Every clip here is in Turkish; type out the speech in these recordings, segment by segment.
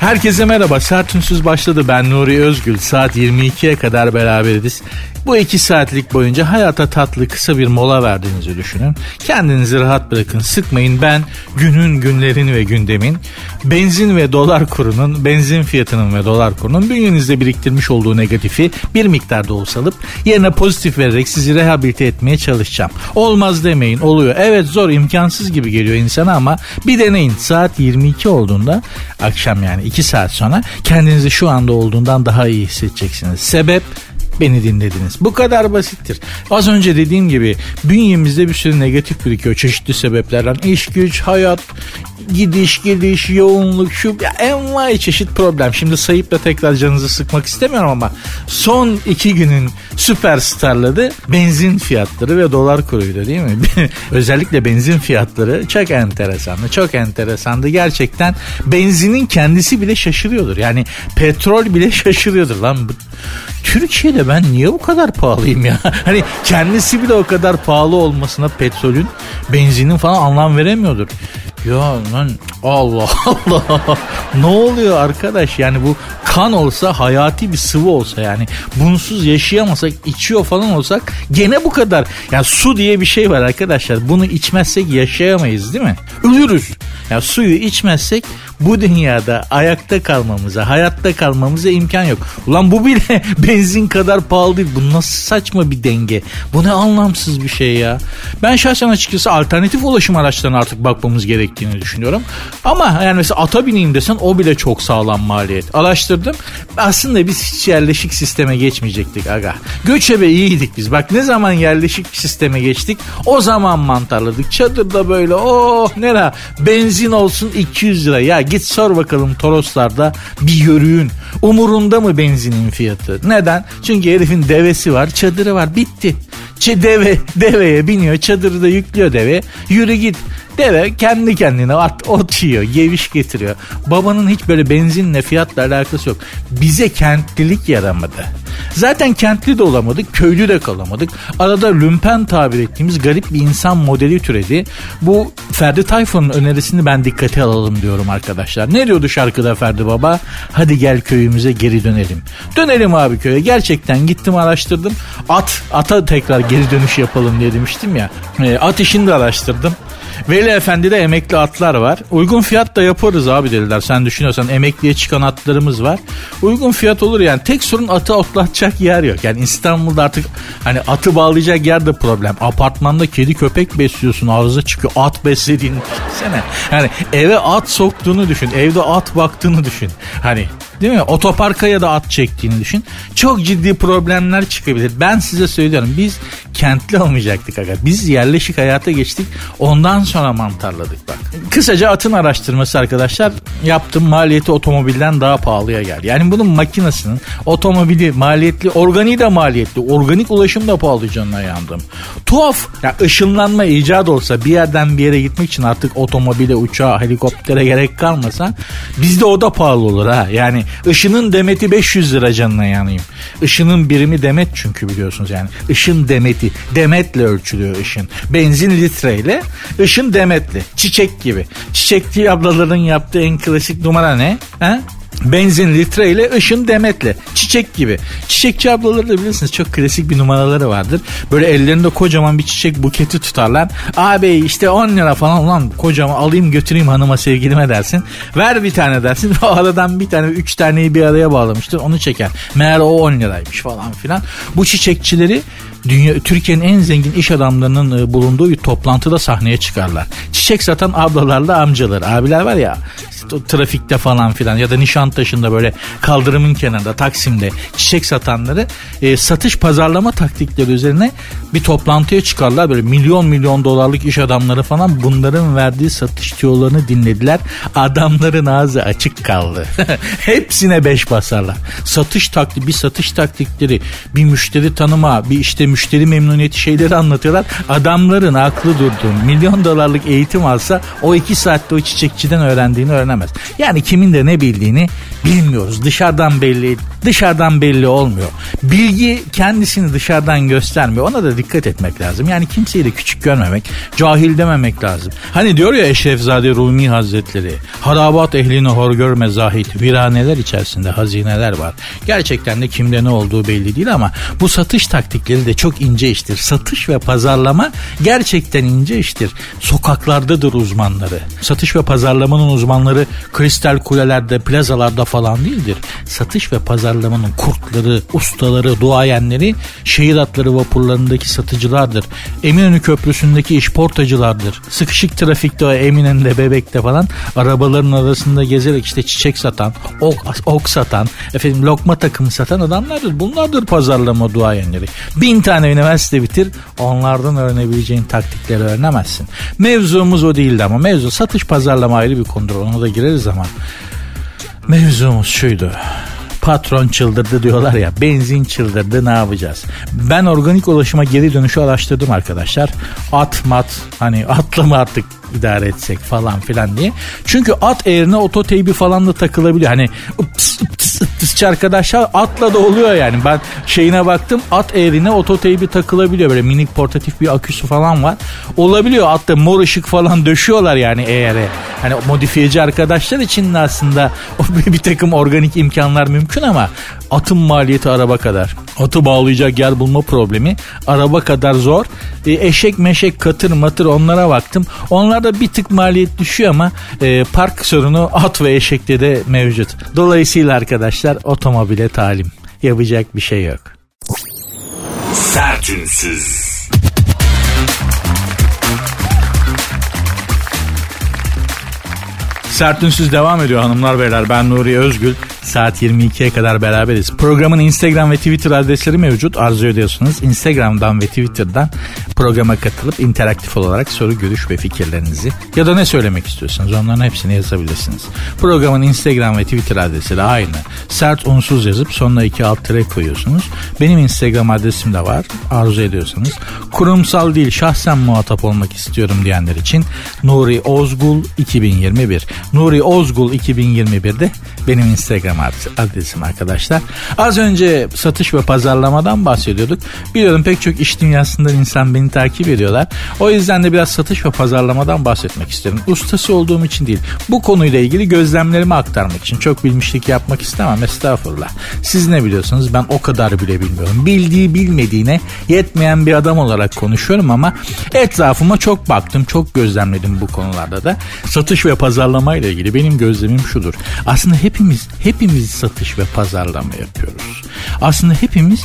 Herkese merhaba. Sertünsüz başladı. Ben Nuri Özgül. Saat 22'ye kadar beraberiz. Bu iki saatlik boyunca hayata tatlı kısa bir mola verdiğinizi düşünün. Kendinizi rahat bırakın. Sıkmayın. Ben günün, günlerin ve gündemin benzin ve dolar kurunun, benzin fiyatının ve dolar kurunun bünyenizde biriktirmiş olduğu negatifi bir miktarda olsa alıp yerine pozitif vererek sizi rehabilite etmeye çalışacağım. Olmaz demeyin. Oluyor. Evet zor, imkansız gibi geliyor insana ama bir deneyin. Saat 22 olduğunda akşam yani 2 saat sonra kendinizi şu anda olduğundan daha iyi hissedeceksiniz. Sebep beni dinlediniz. Bu kadar basittir. Az önce dediğim gibi bünyemizde bir sürü negatif birikiyor çeşitli sebeplerden. İş güç, hayat, gidiş gidiş, yoğunluk, şu ya envai çeşit problem. Şimdi sayıp da tekrar canınızı sıkmak istemiyorum ama son iki günün süperstarları benzin fiyatları ve dolar kuruydu değil mi? Özellikle benzin fiyatları çok enteresandı. Çok enteresandı. Gerçekten benzinin kendisi bile şaşırıyordur. Yani petrol bile şaşırıyordur lan. Türkiye'de ben niye bu kadar pahalıyım ya? Hani kendisi bile o kadar pahalı olmasına petrolün, benzinin falan anlam veremiyordur. Ya lan Allah Allah ne oluyor arkadaş yani bu kan olsa hayati bir sıvı olsa yani bunsuz yaşayamasak içiyor falan olsak gene bu kadar. Yani su diye bir şey var arkadaşlar bunu içmezsek yaşayamayız değil mi? Ölürüz. Yani suyu içmezsek bu dünyada ayakta kalmamıza, hayatta kalmamıza imkan yok. Ulan bu bile benzin kadar pahalı değil. Bu nasıl saçma bir denge? Bu ne anlamsız bir şey ya. Ben şahsen açıkçası alternatif ulaşım araçlarına artık bakmamız gerektiğini düşünüyorum. Ama yani mesela ata bineyim desen o bile çok sağlam maliyet. Araştırdım. Aslında biz hiç yerleşik sisteme geçmeyecektik aga. Göçebe iyiydik biz. Bak ne zaman yerleşik sisteme geçtik o zaman mantarladık. Çadırda böyle oh nere benzin olsun 200 lira. Ya git sor bakalım Toroslarda bir yürüyün. Umurunda mı benzinin fiyatı? Neden? Çünkü herifin devesi var, çadırı var. Bitti. Ç deve deveye biniyor, çadırı da yüklüyor deve. Yürü git. Deve kendi kendine at, ot yiyor, geviş getiriyor. Babanın hiç böyle benzinle fiyatla alakası yok. Bize kentlilik yaramadı. Zaten kentli de olamadık, köylü de kalamadık. Arada lümpen tabir ettiğimiz garip bir insan modeli türedi. Bu Ferdi Tayfun'un önerisini ben dikkate alalım diyorum arkadaşlar. Ne diyordu şarkıda Ferdi Baba? Hadi gel köyümüze geri dönelim. Dönelim abi köye. Gerçekten gittim araştırdım. At, ata tekrar geri dönüş yapalım diye demiştim ya. E, at işini de araştırdım. Veli Efendi'de emekli atlar var. Uygun fiyat da yaparız abi dediler. Sen düşünüyorsan emekliye çıkan atlarımız var. Uygun fiyat olur yani. Tek sorun atı otlatacak yer yok. Yani İstanbul'da artık hani atı bağlayacak yer de problem. Apartmanda kedi köpek besliyorsun ağzı çıkıyor. At beslediğini düşünsene. Yani eve at soktuğunu düşün. Evde at baktığını düşün. Hani Değil mi? Otoparka ya da at çektiğini düşün. Çok ciddi problemler çıkabilir. Ben size söylüyorum. Biz kentli olmayacaktık aga. Biz yerleşik hayata geçtik. Ondan sonra mantarladık bak. Kısaca atın araştırması arkadaşlar yaptım. Maliyeti otomobilden daha pahalıya geldi. Yani bunun makinesinin otomobili maliyetli, organiği de maliyetli. Organik ulaşım da pahalı canına yandım. Tuhaf. Ya ışınlanma icat olsa bir yerden bir yere gitmek için artık otomobile, uçağa, helikoptere gerek kalmasa bizde o da pahalı olur ha. Yani ışının demeti 500 lira canına yanayım. Işının birimi demet çünkü biliyorsunuz yani. Işın demeti. Demetle ölçülüyor ışın. Benzin litreyle, ışın demetli. Çiçek gibi. Çiçekçi ablaların yaptığı en klasik numara ne? Ha? Benzin litre ile ışın demetle. Çiçek gibi. Çiçekçi ablaları da bilirsiniz çok klasik bir numaraları vardır. Böyle ellerinde kocaman bir çiçek buketi tutarlar. Abi işte 10 lira falan ulan kocaman alayım götüreyim hanıma sevgilime dersin. Ver bir tane dersin. O aradan bir tane 3 taneyi bir araya bağlamıştır onu çeker. Meğer o 10 liraymış falan filan. Bu çiçekçileri dünya Türkiye'nin en zengin iş adamlarının e, bulunduğu bir toplantıda sahneye çıkarlar. Çiçek satan ablalarla amcalar, abiler var ya trafikte falan filan ya da Nişantaşı'nda böyle kaldırımın kenarında Taksim'de çiçek satanları e, satış pazarlama taktikleri üzerine bir toplantıya çıkarlar. Böyle milyon milyon dolarlık iş adamları falan bunların verdiği satış tiyolarını dinlediler. Adamların ağzı açık kaldı. Hepsine beş basarlar. Satış taktiği, bir satış taktikleri, bir müşteri tanıma, bir işte müşteri memnuniyeti şeyleri anlatıyorlar. Adamların aklı durdu. Milyon dolarlık eğitim alsa o iki saatte o çiçekçiden öğrendiğini öğrenemez. Yani kimin de ne bildiğini bilmiyoruz. Dışarıdan belli dışarıdan belli olmuyor. Bilgi kendisini dışarıdan göstermiyor. Ona da dikkat etmek lazım. Yani kimseyi de küçük görmemek, cahil dememek lazım. Hani diyor ya Eşrefzade Rumi Hazretleri, harabat ehlini hor görme zahit, viraneler içerisinde hazineler var. Gerçekten de kimde ne olduğu belli değil ama bu satış taktikleri de çok ince iştir. Satış ve pazarlama gerçekten ince iştir. Sokaklardadır uzmanları. Satış ve pazarlamanın uzmanları kristal kulelerde, plazalarda falan değildir. Satış ve pazarlamanın kurtları, ustaları, duayenleri şehir atları vapurlarındaki satıcılardır. Eminönü Köprüsü'ndeki işportacılardır. Sıkışık trafikte o Eminönü'nde, Bebek'te falan arabaların arasında gezerek işte çiçek satan, ok, ok satan, efendim lokma takımı satan adamlardır. Bunlardır pazarlama duayenleri. Bin tane üniversite bitir onlardan öğrenebileceğin taktikleri öğrenemezsin. Mevzumuz o değildi ama mevzu satış pazarlama ayrı bir konudur. Ona da gireriz ama mevzumuz şuydu patron çıldırdı diyorlar ya benzin çıldırdı ne yapacağız? Ben organik ulaşıma geri dönüşü araştırdım arkadaşlar. At mat hani atla mı artık idare etsek falan filan diye. Çünkü at eğrine ototeybi falan da takılabiliyor. Hani ups, ups, ups, arkadaşlar atla da oluyor yani. Ben şeyine baktım at eğrine ototeybi takılabiliyor. Böyle minik portatif bir aküsü falan var. Olabiliyor atta mor ışık falan döşüyorlar yani eğere. Hani modifiyeci arkadaşlar için de aslında bir takım organik imkanlar mümkün ama atın maliyeti araba kadar. Atı bağlayacak yer bulma problemi araba kadar zor. E, eşek meşek katır matır onlara baktım. Onlarda bir tık maliyet düşüyor ama e, park sorunu at ve eşekte de mevcut. Dolayısıyla arkadaşlar otomobile talim. Yapacak bir şey yok. Sertünsüz. Sertünsüz devam ediyor hanımlar beyler. Ben Nuri Özgül. Saat 22'ye kadar beraberiz. Programın Instagram ve Twitter adresleri mevcut. Arzu ediyorsunuz. Instagram'dan ve Twitter'dan programa katılıp interaktif olarak soru, görüş ve fikirlerinizi ya da ne söylemek istiyorsanız onların hepsini yazabilirsiniz. Programın Instagram ve Twitter adresi aynı. Sert unsuz yazıp sonuna iki alt tere koyuyorsunuz. Benim Instagram adresim de var. Arzu ediyorsanız. Kurumsal değil şahsen muhatap olmak istiyorum diyenler için Nuri Ozgul 2021. Nuri Ozgul 2021'de benim Instagram adresim arkadaşlar. Az önce satış ve pazarlamadan bahsediyorduk. Biliyorum pek çok iş dünyasından insan beni takip ediyorlar. O yüzden de biraz satış ve pazarlamadan bahsetmek isterim. Ustası olduğum için değil. Bu konuyla ilgili gözlemlerimi aktarmak için. Çok bilmişlik yapmak istemem estağfurullah. Siz ne biliyorsunuz ben o kadar bile bilmiyorum. Bildiği bilmediğine yetmeyen bir adam olarak konuşuyorum ama etrafıma çok baktım, çok gözlemledim bu konularda da. Satış ve pazarlama ile ilgili benim gözlemim şudur. Aslında hepimiz hepimiz satış ve pazarlama yapıyoruz. Aslında hepimiz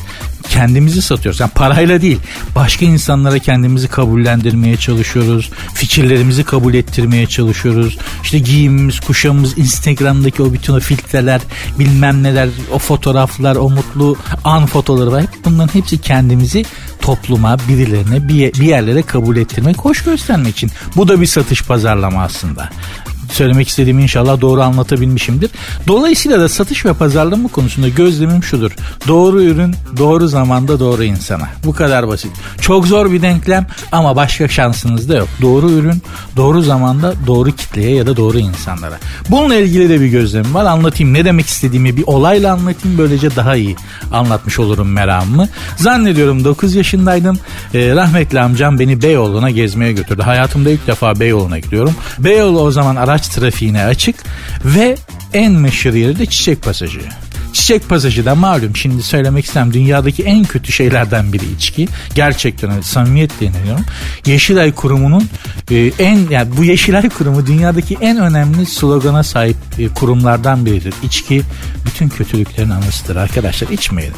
kendimizi satıyoruz. Yani parayla değil. Başka insanlara kendimizi kabullendirmeye çalışıyoruz. Fikirlerimizi kabul ettirmeye çalışıyoruz. İşte giyimimiz, kuşamımız, Instagram'daki o bütün o filtreler, bilmem neler, o fotoğraflar, o mutlu an fotoğrafları var. Bunların hepsi kendimizi topluma, birilerine, bir yerlere kabul ettirmek, hoş göstermek için. Bu da bir satış pazarlama aslında söylemek istediğimi inşallah doğru anlatabilmişimdir. Dolayısıyla da satış ve pazarlama konusunda gözlemim şudur. Doğru ürün doğru zamanda doğru insana. Bu kadar basit. Çok zor bir denklem ama başka şansınız da yok. Doğru ürün doğru zamanda doğru kitleye ya da doğru insanlara. Bununla ilgili de bir gözlemim var. Anlatayım ne demek istediğimi bir olayla anlatayım böylece daha iyi anlatmış olurum meramımı. Zannediyorum 9 yaşındaydım. Ee, rahmetli amcam beni Beyoğlu'na gezmeye götürdü. Hayatımda ilk defa Beyoğlu'na gidiyorum. Beyoğlu o zaman araç araç trafiğine açık ve en meşhur yeri de Çiçek Pasajı. Çiçek pasajı da malum şimdi söylemek istem dünyadaki en kötü şeylerden biri içki. Gerçekten öyle samimiyetle inanıyorum. Yeşilay Kurumu'nun e, en yani bu Yeşilay Kurumu dünyadaki en önemli slogana sahip e, kurumlardan biridir. İçki bütün kötülüklerin anısıdır arkadaşlar içmeyelim.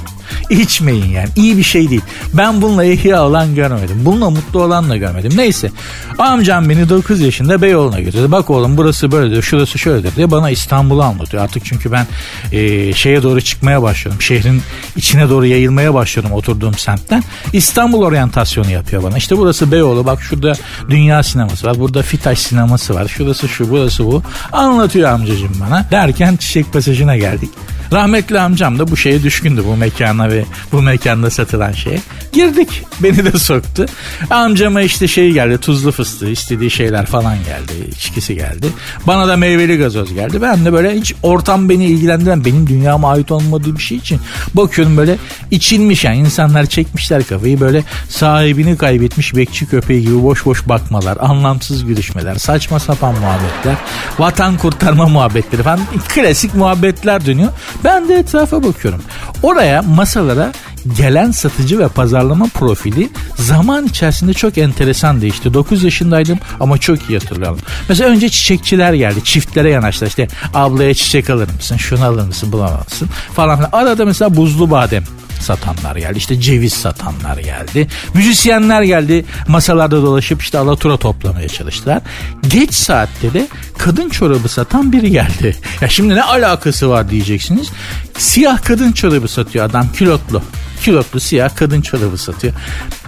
İçmeyin yani iyi bir şey değil. Ben bununla ihya olan görmedim. Bununla mutlu olan da görmedim. Neyse amcam beni 9 yaşında Beyoğlu'na götürdü. Bak oğlum burası böyledir şurası şöyledir diye bana İstanbul'u anlatıyor. Artık çünkü ben e, şeye doğru çıkmaya başladım. Şehrin içine doğru yayılmaya başladım oturduğum semtten. İstanbul oryantasyonu yapıyor bana. İşte burası Beyoğlu bak şurada dünya sineması var. Burada Fitaş sineması var. Şurası şu burası bu. Anlatıyor amcacığım bana. Derken Çiçek Pasajı'na geldik. Rahmetli amcam da bu şeye düşkündü bu mekana ve bu mekanda satılan şeye. Girdik. Beni de soktu. Amcama işte şey geldi tuzlu fıstığı istediği şeyler falan geldi. içkisi geldi. Bana da meyveli gazoz geldi. Ben de böyle hiç ortam beni ilgilendiren benim dünyama ait olmadığı bir şey için bakıyorum böyle içilmiş yani insanlar çekmişler kafayı böyle sahibini kaybetmiş bekçi köpeği gibi boş boş bakmalar, anlamsız gülüşmeler, saçma sapan muhabbetler, vatan kurtarma muhabbetleri falan klasik muhabbetler dönüyor. Ben de etrafa bakıyorum. Oraya masalara gelen satıcı ve pazarlama profili zaman içerisinde çok enteresan değişti. 9 yaşındaydım ama çok iyi hatırlıyorum. Mesela önce çiçekçiler geldi. Çiftlere yanaştı. İşte ablaya çiçek alır mısın? Şunu alır mısın? Bulamazsın falan filan. Arada mesela buzlu badem satanlar geldi. İşte ceviz satanlar geldi. Müzisyenler geldi. Masalarda dolaşıp işte alatura toplamaya çalıştılar. Geç saatte de kadın çorabı satan biri geldi. Ya şimdi ne alakası var diyeceksiniz. Siyah kadın çorabı satıyor adam kilotlu kilotlu siyah kadın çorabı satıyor.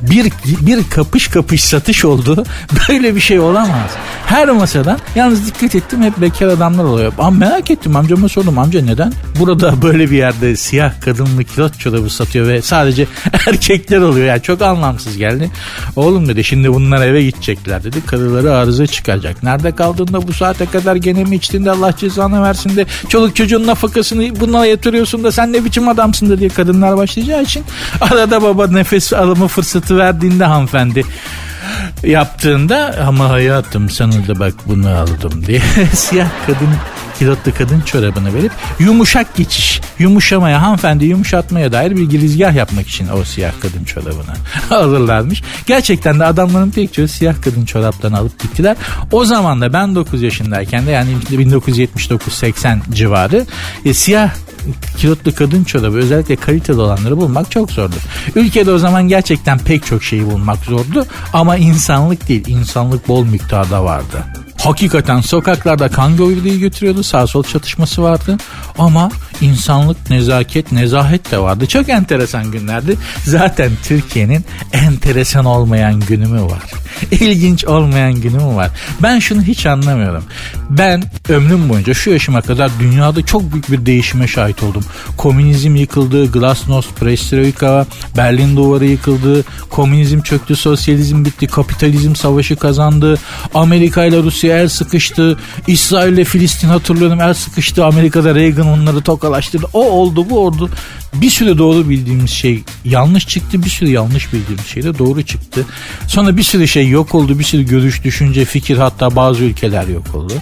Bir, bir kapış kapış satış oldu. Böyle bir şey olamaz. Her masadan yalnız dikkat ettim hep bekar adamlar oluyor. Ama merak ettim amcama sordum amca neden? Burada böyle bir yerde siyah kadınlı kilot çorabı satıyor ve sadece erkekler oluyor. Yani çok anlamsız geldi. Oğlum dedi şimdi bunlar eve gidecekler dedi. Karıları arıza çıkaracak. Nerede kaldığında bu saate kadar gene mi içtin de Allah cezanı versin de çoluk çocuğun nafakasını bunlara yatırıyorsun da sen ne biçim adamsın da diye kadınlar başlayacağı için arada baba nefes alımı fırsatı verdiğinde hanımefendi yaptığında ama hayatım sana da bak bunu aldım. diye siyah kadın kilotlu kadın çorabını verip yumuşak geçiş, yumuşamaya, hanımefendi yumuşatmaya dair bir girizgah yapmak için o siyah kadın çorabını alırlarmış. Gerçekten de adamların pek çoğu siyah kadın çoraplarını alıp gittiler. O zaman da ben 9 yaşındayken de yani 1979-80 civarı e, siyah kilotlu kadın çorabı özellikle kaliteli olanları bulmak çok zordu. Ülkede o zaman gerçekten pek çok şeyi bulmak zordu ama insanlık değil insanlık bol miktarda vardı. Hakikaten sokaklarda kan gövdeyi götürüyordu. Sağ sol çatışması vardı. Ama insanlık, nezaket, nezahet de vardı. Çok enteresan günlerdi. Zaten Türkiye'nin enteresan olmayan günü mü var? İlginç olmayan günü mü var? Ben şunu hiç anlamıyorum. Ben ömrüm boyunca şu yaşıma kadar dünyada çok büyük bir değişime şahit oldum. Komünizm yıkıldı, Glasnost, Perestroika, Berlin duvarı yıkıldı, komünizm çöktü, sosyalizm bitti, kapitalizm savaşı kazandı, Amerika ile Rusya el sıkıştı, İsrail ile Filistin hatırlıyorum el sıkıştı, Amerika'da Reagan onları tokalaştırdı. O oldu bu oldu. Bir süre doğru bildiğimiz şey yanlış çıktı. Bir süre yanlış bildiğimiz şey de doğru çıktı. Sonra bir sürü şey yok oldu. Bir sürü görüş, düşünce, fikir hatta bazı ülkeler yok oldu.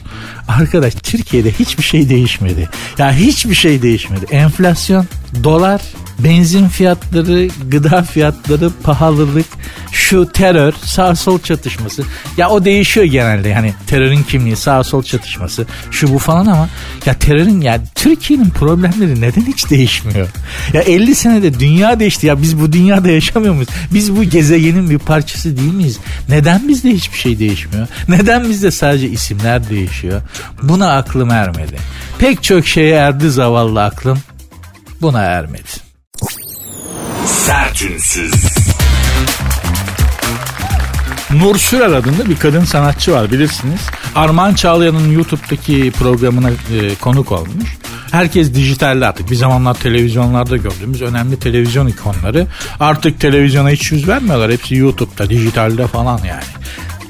Arkadaş Türkiye'de hiçbir şey değişmedi. Ya yani hiçbir şey değişmedi. Enflasyon, dolar, benzin fiyatları, gıda fiyatları, pahalılık, şu terör, sağ sol çatışması. Ya o değişiyor genelde yani terörün kimliği, sağ sol çatışması, şu bu falan ama ya terörün ya Türkiye'nin problemleri neden hiç değişmiyor? Ya 50 senede dünya değişti ya biz bu dünyada yaşamıyor muyuz? Biz bu gezegenin bir parçası değil miyiz? Neden bizde hiçbir şey değişmiyor? Neden bizde sadece isimler değişiyor? Buna aklım ermedi. Pek çok şeye erdi zavallı aklım. Buna ermedi. Sertünsüz. Nur Sürer adında bir kadın sanatçı var bilirsiniz. Armağan Çağlayan'ın YouTube'daki programına e, konuk olmuş. Herkes dijitalde artık. Bir zamanlar televizyonlarda gördüğümüz önemli televizyon ikonları artık televizyona hiç yüz vermiyorlar. Hepsi YouTube'da, dijitalde falan yani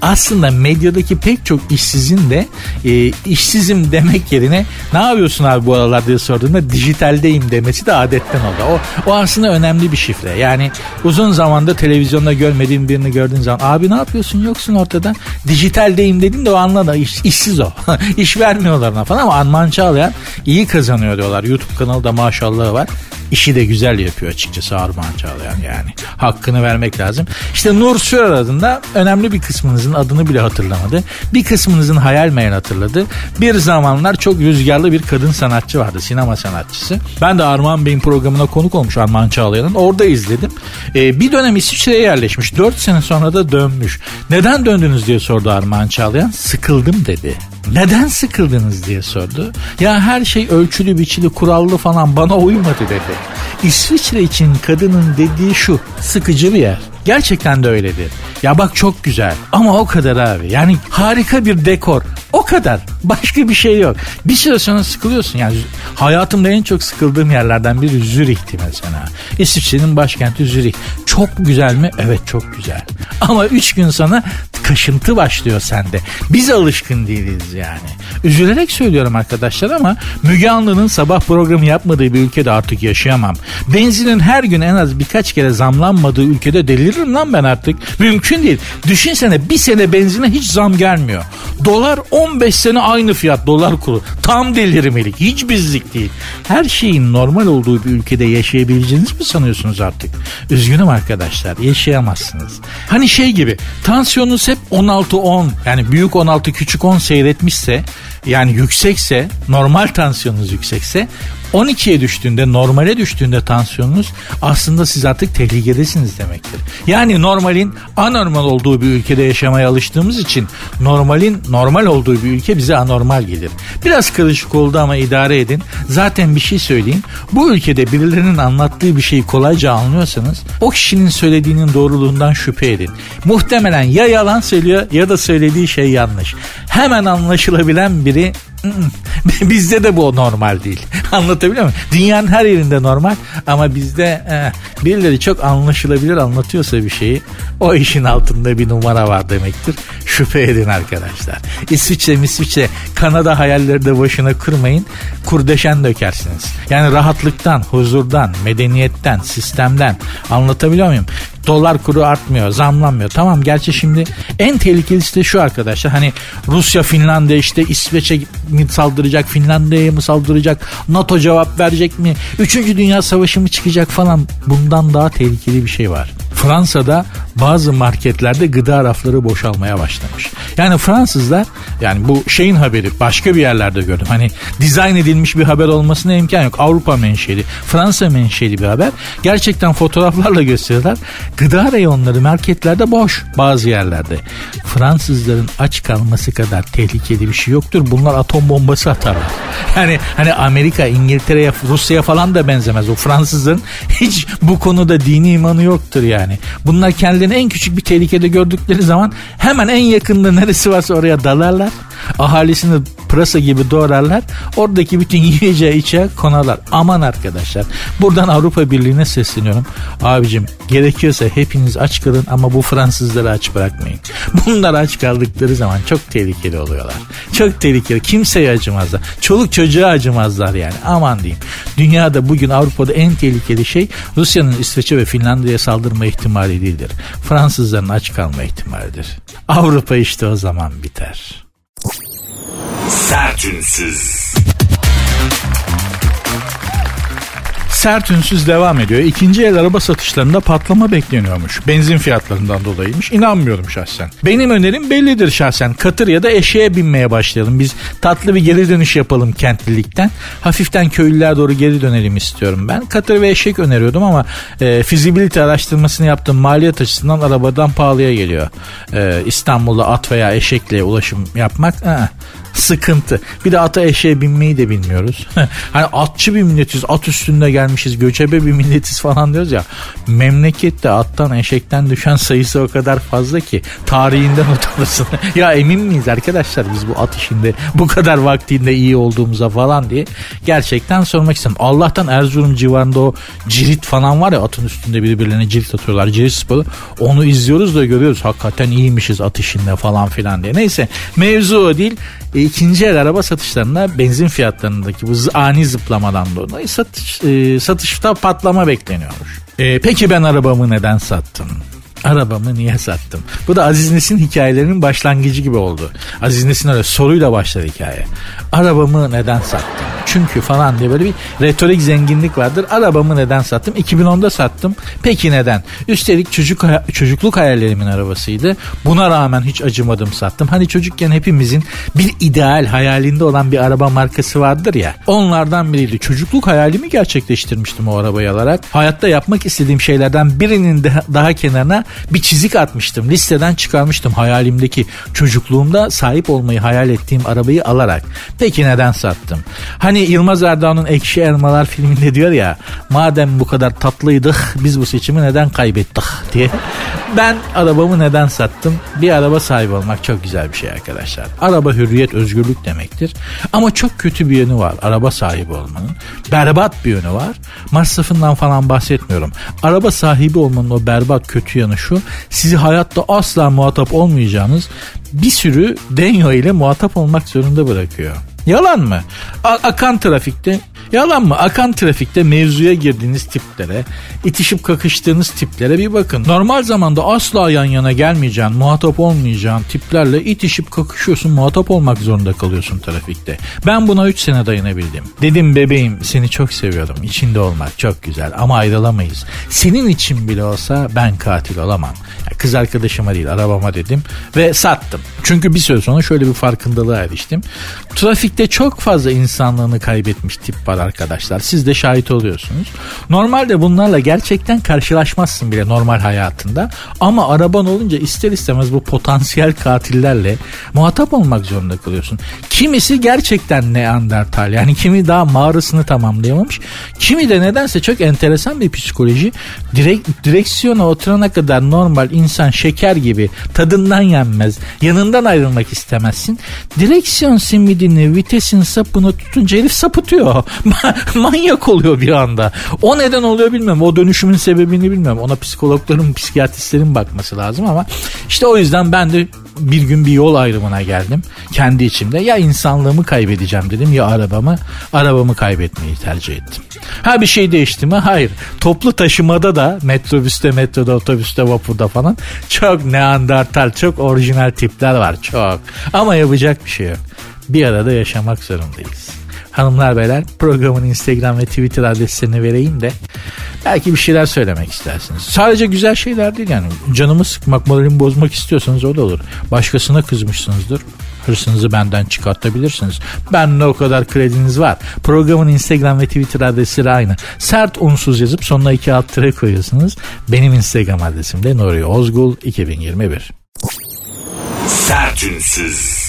aslında medyadaki pek çok işsizin de e, işsizim demek yerine ne yapıyorsun abi bu aralar diye sorduğunda dijitaldeyim demesi de adetten oldu. O, o aslında önemli bir şifre. Yani uzun zamanda televizyonda görmediğin birini gördüğün zaman abi ne yapıyorsun yoksun ortada dijitaldeyim dedin de o anladı iş, işsiz o. İş vermiyorlar ona falan ama Arman Çağlayan iyi kazanıyor diyorlar. YouTube kanalı da maşallah var işi de güzel yapıyor açıkçası Armağan Çağlayan yani. Hakkını vermek lazım. İşte Nur Sürer adında önemli bir kısmınızın adını bile hatırlamadı. Bir kısmınızın hayal meyal hatırladı. Bir zamanlar çok rüzgarlı bir kadın sanatçı vardı. Sinema sanatçısı. Ben de Armağan Bey'in programına konuk olmuş Armağan Çağlayan'ın. Orada izledim. Ee, bir dönem İsviçre'ye yerleşmiş. 4 sene sonra da dönmüş. Neden döndünüz diye sordu Armağan Çağlayan. Sıkıldım dedi. Neden sıkıldınız diye sordu. Ya her şey ölçülü biçili kurallı falan bana uymadı dedi. İsviçre için kadının dediği şu sıkıcı bir yer. Gerçekten de öyledir. Ya bak çok güzel ama o kadar abi. Yani harika bir dekor. O kadar. Başka bir şey yok. Bir süre sonra sıkılıyorsun. Yani hayatımda en çok sıkıldığım yerlerden biri Zürih'ti mesela. İsviçre'nin başkenti Zürih. Çok güzel mi? Evet çok güzel. Ama üç gün sonra kaşıntı başlıyor sende. Biz alışkın değiliz yani. Üzülerek söylüyorum arkadaşlar ama Müge Anlı'nın sabah programı yapmadığı bir ülkede artık yaşayamam. Benzinin her gün en az birkaç kere zamlanmadığı ülkede deliririm lan ben artık. Mümkün değil. Düşünsene bir sene benzine hiç zam gelmiyor. Dolar 15 sene aynı fiyat dolar kuru. Tam delirmelik. Hiç bizlik değil. Her şeyin normal olduğu bir ülkede yaşayabileceğiniz mi sanıyorsunuz artık? Üzgünüm arkadaşlar yaşayamazsınız. Hani şey gibi tansiyonunuz hep 16-10 yani büyük 16 küçük 10 seyretmişse yani yüksekse normal tansiyonunuz yüksekse 12'ye düştüğünde normale düştüğünde tansiyonunuz aslında siz artık tehlikedesiniz demektir. Yani normalin anormal olduğu bir ülkede yaşamaya alıştığımız için normalin normal olduğu bir ülke bize anormal gelir. Biraz karışık oldu ama idare edin. Zaten bir şey söyleyeyim. Bu ülkede birilerinin anlattığı bir şeyi kolayca anlıyorsanız o kişinin söylediğinin doğruluğundan şüphe edin. Muhtemelen ya yalan söylüyor ya da söylediği şey yanlış. Hemen anlaşılabilen biri bizde de bu normal değil. Anlatabiliyor muyum? Dünyanın her yerinde normal ama bizde eh, birileri çok anlaşılabilir anlatıyorsa bir şeyi o işin altında bir numara var demektir. Şüphe edin arkadaşlar. İsviçre, İsviçre, Kanada hayalleri de başına kırmayın. Kurdeşen dökersiniz. Yani rahatlıktan, huzurdan, medeniyetten, sistemden anlatabiliyor muyum? Dolar kuru artmıyor, zamlanmıyor. Tamam gerçi şimdi en tehlikelisi de şu arkadaşlar. Hani Rusya, Finlandiya işte İsveç'e mi saldıracak, Finlandiya'ya mı saldıracak, NATO cevap verecek mi, Üçüncü Dünya Savaşı mı çıkacak falan. Bundan daha tehlikeli bir şey var. Fransa'da bazı marketlerde gıda rafları boşalmaya başlamış. Yani Fransızlar yani bu şeyin haberi başka bir yerlerde gördüm. Hani dizayn edilmiş bir haber olmasına imkan yok. Avrupa menşeli, Fransa menşeli bir haber. Gerçekten fotoğraflarla gösteriyorlar. Gıda reyonları marketlerde boş bazı yerlerde. Fransızların aç kalması kadar tehlikeli bir şey yoktur. Bunlar atom bombası atarlar. Yani hani Amerika, İngiltere'ye, Rusya'ya falan da benzemez. O Fransızların hiç bu konuda dini imanı yoktur yani. Bunlar kendilerini en küçük bir tehlikede gördükleri zaman hemen en yakında neresi varsa oraya dalarlar. Ahalisini pırasa gibi doğrarlar. Oradaki bütün yiyeceği içe konarlar. Aman arkadaşlar. Buradan Avrupa Birliği'ne sesleniyorum. Abicim gerekiyorsa hepiniz aç kalın ama bu Fransızları aç bırakmayın. Bunlar aç kaldıkları zaman çok tehlikeli oluyorlar. Çok tehlikeli. Kimseye acımazlar. Çoluk çocuğa acımazlar yani. Aman diyeyim. Dünyada bugün Avrupa'da en tehlikeli şey Rusya'nın İsveç'e ve Finlandiya'ya saldırma ihtimali değildir. Fransızların aç kalma ihtimalidir. Avrupa işte o zaman biter. Sertünsüz. Sert ünsüz devam ediyor. İkinci el araba satışlarında patlama bekleniyormuş. Benzin fiyatlarından dolayıymış. İnanmıyorum şahsen. Benim önerim bellidir şahsen. Katır ya da eşeğe binmeye başlayalım. Biz tatlı bir geri dönüş yapalım kentlilikten. Hafiften köylüler doğru geri dönelim istiyorum ben. Katır ve eşek öneriyordum ama e, fizibilite araştırmasını yaptım. Maliyet açısından arabadan pahalıya geliyor. E, İstanbul'da at veya eşekle ulaşım yapmak. E, sıkıntı. Bir de ata eşeğe binmeyi de bilmiyoruz. hani atçı bir milletiz, at üstünde gelmişiz, göçebe bir milletiz falan diyoruz ya. Memlekette attan eşekten düşen sayısı o kadar fazla ki tarihinden utanırsın. ya emin miyiz arkadaşlar biz bu at işinde bu kadar vaktinde iyi olduğumuza falan diye gerçekten sormak istedim. Allah'tan Erzurum civarında o cirit falan var ya atın üstünde birbirlerine cirit atıyorlar. Cirit sporu. Onu izliyoruz da görüyoruz. Hakikaten iyiymişiz at işinde falan filan diye. Neyse mevzu o değil. E, ikinci el araba satışlarında benzin fiyatlarındaki bu ani zıplamadan dolayı satış, e, satışta patlama bekleniyormuş. E, peki ben arabamı neden sattım? Arabamı niye sattım? Bu da Aziz Nesin hikayelerinin başlangıcı gibi oldu. Aziz Nesin öyle soruyla başladı hikaye. Arabamı neden sattım? Çünkü falan diye böyle bir retorik zenginlik vardır. Arabamı neden sattım? 2010'da sattım. Peki neden? Üstelik çocuk çocukluk hayallerimin arabasıydı. Buna rağmen hiç acımadım sattım. Hani çocukken hepimizin bir ideal hayalinde olan bir araba markası vardır ya. Onlardan biriydi. Çocukluk hayalimi gerçekleştirmiştim o arabayı alarak. Hayatta yapmak istediğim şeylerden birinin daha kenarına bir çizik atmıştım. Listeden çıkarmıştım hayalimdeki çocukluğumda sahip olmayı hayal ettiğim arabayı alarak. Peki neden sattım? Hani Yılmaz Erdoğan'ın Ekşi Elmalar filminde diyor ya madem bu kadar tatlıydık biz bu seçimi neden kaybettik diye. Ben arabamı neden sattım? Bir araba sahibi olmak çok güzel bir şey arkadaşlar. Araba hürriyet, özgürlük demektir. Ama çok kötü bir yönü var araba sahibi olmanın. Berbat bir yönü var. Masrafından falan bahsetmiyorum. Araba sahibi olmanın o berbat kötü yanı şu. Sizi hayatta asla muhatap olmayacağınız bir sürü denyo ile muhatap olmak zorunda bırakıyor. Yalan mı? A- akan trafikte Yalan mı? Akan trafikte mevzuya girdiğiniz tiplere, itişip kakıştığınız tiplere bir bakın. Normal zamanda asla yan yana gelmeyeceğin, muhatap olmayacağın tiplerle itişip kakışıyorsun, muhatap olmak zorunda kalıyorsun trafikte. Ben buna 3 sene dayanabildim. Dedim bebeğim seni çok seviyorum. İçinde olmak çok güzel ama ayrılamayız. Senin için bile olsa ben katil olamam. Kız arkadaşıma değil arabama dedim ve sattım. Çünkü bir süre sonra şöyle bir farkındalığa eriştim. Trafikte çok fazla insanlığını kaybetmiş tip var arkadaşlar. Siz de şahit oluyorsunuz. Normalde bunlarla gerçekten karşılaşmazsın bile normal hayatında. Ama araban olunca ister istemez bu potansiyel katillerle muhatap olmak zorunda kalıyorsun. Kimisi gerçekten neandertal yani kimi daha mağarasını tamamlayamamış. Kimi de nedense çok enteresan bir psikoloji. Direk, direksiyona oturana kadar normal insan şeker gibi tadından yenmez. Yanından ayrılmak istemezsin. Direksiyon simidini vitesin sapını tutunca herif sapıtıyor. manyak oluyor bir anda. O neden oluyor bilmiyorum. O dönüşümün sebebini bilmiyorum. Ona psikologların, psikiyatristlerin bakması lazım ama işte o yüzden ben de bir gün bir yol ayrımına geldim. Kendi içimde ya insanlığımı kaybedeceğim dedim ya arabamı. Arabamı kaybetmeyi tercih ettim. Ha bir şey değişti mi? Hayır. Toplu taşımada da metrobüste, metroda, otobüste, vapurda falan çok neandertal, çok orijinal tipler var. Çok. Ama yapacak bir şey yok. Bir arada yaşamak zorundayız. Hanımlar beyler programın Instagram ve Twitter adreslerini vereyim de belki bir şeyler söylemek istersiniz. Sadece güzel şeyler değil yani. Canımı sıkmak, moralimi bozmak istiyorsanız o da olur. Başkasına kızmışsınızdır. Hırsınızı benden çıkartabilirsiniz. Ben de o kadar krediniz var. Programın Instagram ve Twitter adresleri aynı. Sert unsuz yazıp sonuna iki alt tere koyuyorsunuz. Benim Instagram adresim de Nuri Ozgul 2021. Sert unsuz.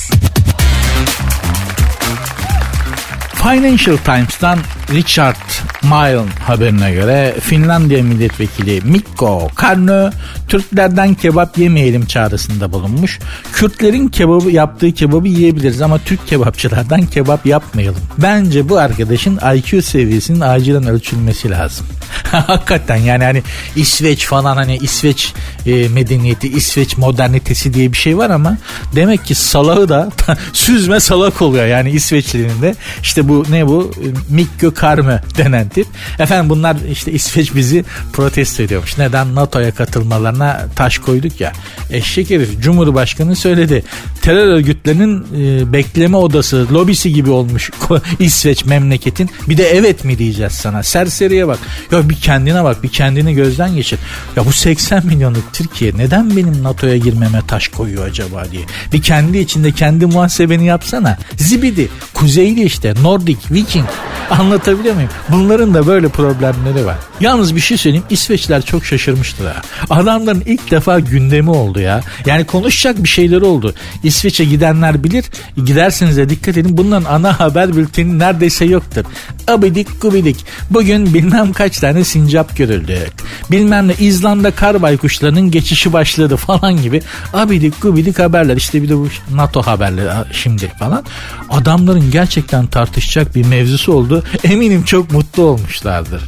Financial Times'tan Richard Milne haberine göre Finlandiya milletvekili Mikko Karnö Türklerden kebap yemeyelim çağrısında bulunmuş. Kürtlerin kebabı yaptığı kebabı yiyebiliriz ama Türk kebapçılardan kebap yapmayalım. Bence bu arkadaşın IQ seviyesinin acilen ölçülmesi lazım. Hakikaten yani hani İsveç falan hani İsveç e, medeniyeti, İsveç modernitesi diye bir şey var ama demek ki salağı da süzme salak oluyor yani İsveçli'nin de. İşte bu ne bu? Mikko Karmö denen tip. Efendim bunlar işte İsveç bizi protesto ediyormuş. Neden? NATO'ya katılmalarına taş koyduk ya. Eşek herif Cumhurbaşkanı söyledi. Terör örgütlerinin e, bekleme odası, lobisi gibi olmuş İsveç memleketin. Bir de evet mi diyeceğiz sana? Serseriye bak. Ya bir kendine bak, bir kendini gözden geçir. Ya bu 80 milyonluk Türkiye neden benim NATO'ya girmeme taş koyuyor acaba diye. Bir kendi içinde kendi muhasebeni yapsana. Zibidi. Kuzeyli işte. Nordik, Viking. Anlatabiliyor muyum? Bunların da böyle problemleri var. Yalnız bir şey söyleyeyim. İsveçler çok şaşırmıştı ha. Adamların ilk defa gündemi oldu ya. Yani konuşacak bir şeyler oldu. İsveç'e gidenler bilir. Giderseniz de dikkat edin. Bunların ana haber bülteni neredeyse yoktur. Abidik gubidik. Bugün bilmem kaç tane sincap görüldü. Bilmem ne İzlanda kar baykuşlarının geçişi başladı falan gibi. Abidik gubidik haberler. İşte bir de bu NATO haberleri şimdi falan. Adamların gerçekten tartışacak bir mevzusu oldu. Eminim çok mutlu olmuşlardır.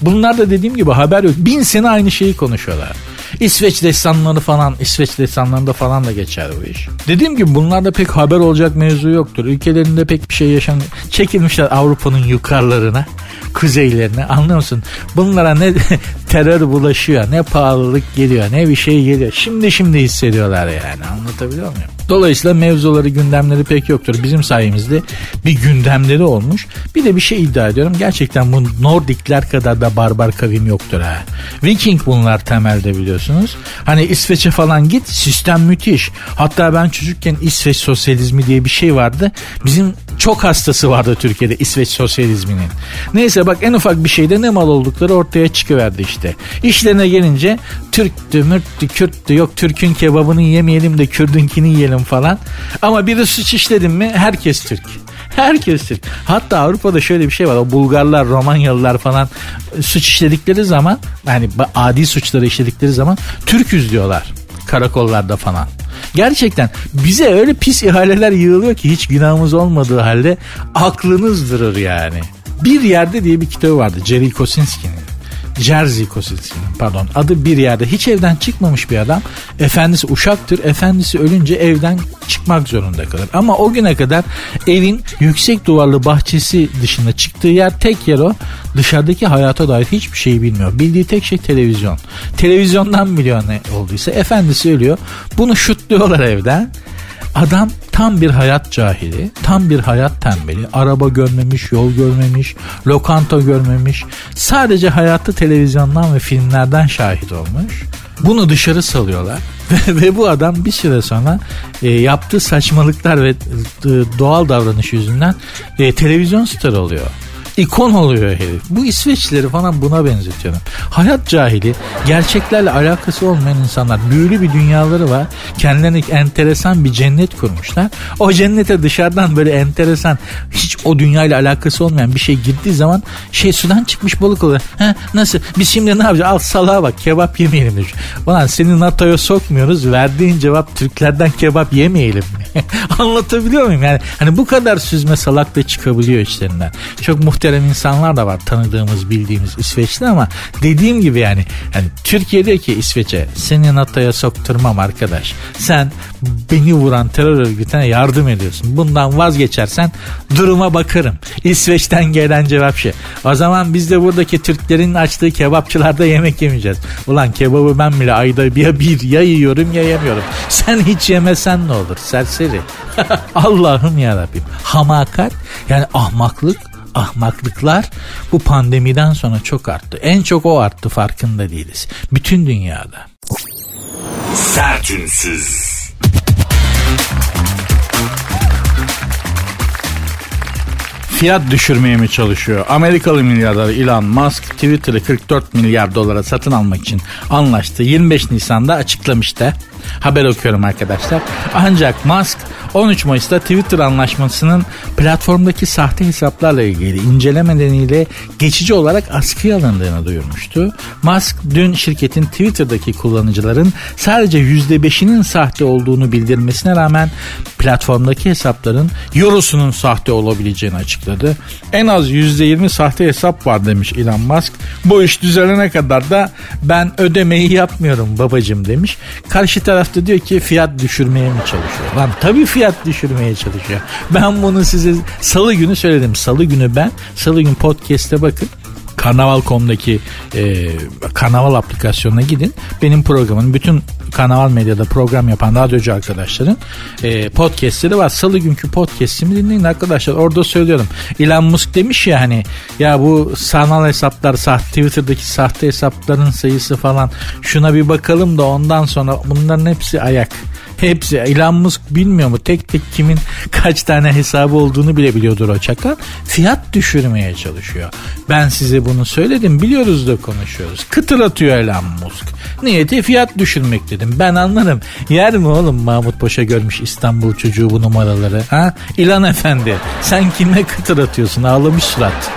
Bunlar da dediğim gibi haber yok. Bin sene aynı şeyi konuşuyorlar. İsveç destanları falan, İsveç destanlarında falan da geçer bu iş. Dediğim gibi bunlarda pek haber olacak mevzu yoktur. Ülkelerinde pek bir şey yaşan çekilmişler Avrupa'nın yukarılarına, kuzeylerine. Anlıyor musun? Bunlara ne terör bulaşıyor, ne pahalılık geliyor, ne bir şey geliyor. Şimdi şimdi hissediyorlar yani. Anlatabiliyor muyum? Dolayısıyla mevzuları, gündemleri pek yoktur. Bizim sayemizde bir gündemleri olmuş. Bir de bir şey iddia ediyorum. Gerçekten bu Nordikler kadar da barbar kavim yoktur ha. Viking bunlar temelde biliyorsunuz. Hani İsveç'e falan git sistem müthiş. Hatta ben çocukken İsveç sosyalizmi diye bir şey vardı. Bizim çok hastası vardı Türkiye'de İsveç sosyalizminin. Neyse bak en ufak bir şeyde ne mal oldukları ortaya çıkıverdi işte. İşlerine gelince Türktü, Mürttü, Kürttü yok Türk'ün kebabını yemeyelim de Kürdünkini yiyelim falan. Ama biri suç işledim mi herkes Türk. Herkes Türk. Hatta Avrupa'da şöyle bir şey var. O Bulgarlar, Romanyalılar falan suç işledikleri zaman yani adi suçları işledikleri zaman Türküz diyorlar karakollarda falan. Gerçekten bize öyle pis ihaleler yığılıyor ki hiç günahımız olmadığı halde aklınız durur yani. Bir yerde diye bir kitabı vardı Jerry Kosinski'nin. Jersey Kosinski'nin pardon adı bir yerde hiç evden çıkmamış bir adam. Efendisi uşaktır. Efendisi ölünce evden çıkmak zorunda kalır. Ama o güne kadar evin yüksek duvarlı bahçesi dışında çıktığı yer tek yer o. Dışarıdaki hayata dair hiçbir şey bilmiyor. Bildiği tek şey televizyon. Televizyondan biliyor ne olduysa. Efendisi ölüyor. Bunu şutluyorlar evden. Adam tam bir hayat cahili, tam bir hayat tembeli. Araba görmemiş, yol görmemiş, lokanta görmemiş. Sadece hayatı televizyondan ve filmlerden şahit olmuş. Bunu dışarı salıyorlar ve bu adam bir süre sonra e, yaptığı saçmalıklar ve e, doğal davranış yüzünden e, televizyon starı oluyor ikon oluyor herif. Bu İsveçlileri falan buna benzetiyorum. Hayat cahili, gerçeklerle alakası olmayan insanlar. Büyülü bir dünyaları var. Kendilerine enteresan bir cennet kurmuşlar. O cennete dışarıdan böyle enteresan, hiç o dünyayla alakası olmayan bir şey girdiği zaman şey sudan çıkmış balık oluyor. Ha, nasıl? Biz şimdi ne yapacağız? Al salağa bak kebap yemeyelim. Diyor. Ulan seni NATO'ya sokmuyoruz. Verdiğin cevap Türklerden kebap yemeyelim mi? Anlatabiliyor muyum? Yani hani bu kadar süzme salak da çıkabiliyor içlerinden. Çok muhtemelen muhterem insanlar da var tanıdığımız bildiğimiz İsveçli ama dediğim gibi yani hani Türkiye'de ki İsveç'e seni NATO'ya sokturmam arkadaş. Sen beni vuran terör örgütüne yardım ediyorsun. Bundan vazgeçersen duruma bakarım. İsveç'ten gelen cevap şey. O zaman biz de buradaki Türklerin açtığı kebapçılarda yemek yemeyeceğiz. Ulan kebabı ben bile ayda ya bir ya yiyorum ya yemiyorum. Sen hiç yemesen ne olur serseri. Allah'ım ya Rabbim. Hamakat yani ahmaklık ahmaklıklar bu pandemiden sonra çok arttı. En çok o arttı farkında değiliz. Bütün dünyada. Sertünsüz. Fiyat düşürmeye mi çalışıyor? Amerikalı milyarder Elon Musk Twitter'ı 44 milyar dolara satın almak için anlaştı. 25 Nisan'da açıklamıştı. Haber okuyorum arkadaşlar. Ancak Musk 13 Mayıs'ta Twitter anlaşmasının platformdaki sahte hesaplarla ilgili inceleme nedeniyle geçici olarak askıya alındığını duyurmuştu. Musk dün şirketin Twitter'daki kullanıcıların sadece %5'inin sahte olduğunu bildirmesine rağmen platformdaki hesapların eurosunun sahte olabileceğini açıkladı. En az %20 sahte hesap var demiş Elon Musk. Bu iş düzelene kadar da ben ödemeyi yapmıyorum babacım demiş. Karşı tarafta diyor ki fiyat düşürmeye mi çalışıyor? Lan tabii fiyat düşürmeye çalışıyor. Ben bunu size salı günü söyledim. Salı günü ben salı gün podcast'te bakın Karnaval.com'daki e, Karnaval aplikasyonuna gidin. Benim programın bütün Karnaval Medya'da program yapan radyocu arkadaşların e, podcastleri var. Salı günkü podcastimi dinleyin arkadaşlar. Orada söylüyorum. Elon Musk demiş ya hani ya bu sanal hesaplar sahte Twitter'daki sahte hesapların sayısı falan şuna bir bakalım da ondan sonra bunların hepsi ayak. Hepsi Elon Musk bilmiyor mu? Tek tek kimin kaç tane hesabı olduğunu bile biliyordur o çakal. Fiyat düşürmeye çalışıyor. Ben size bunu söyledim. Biliyoruz da konuşuyoruz. Kıtır atıyor Elon Musk. Niyeti fiyat düşürmek dedim. Ben anlarım. Yer mi oğlum Mahmut Paşa görmüş İstanbul çocuğu bu numaraları? Ha? İlan Efendi sen kime kıtır atıyorsun? Ağlamış surat.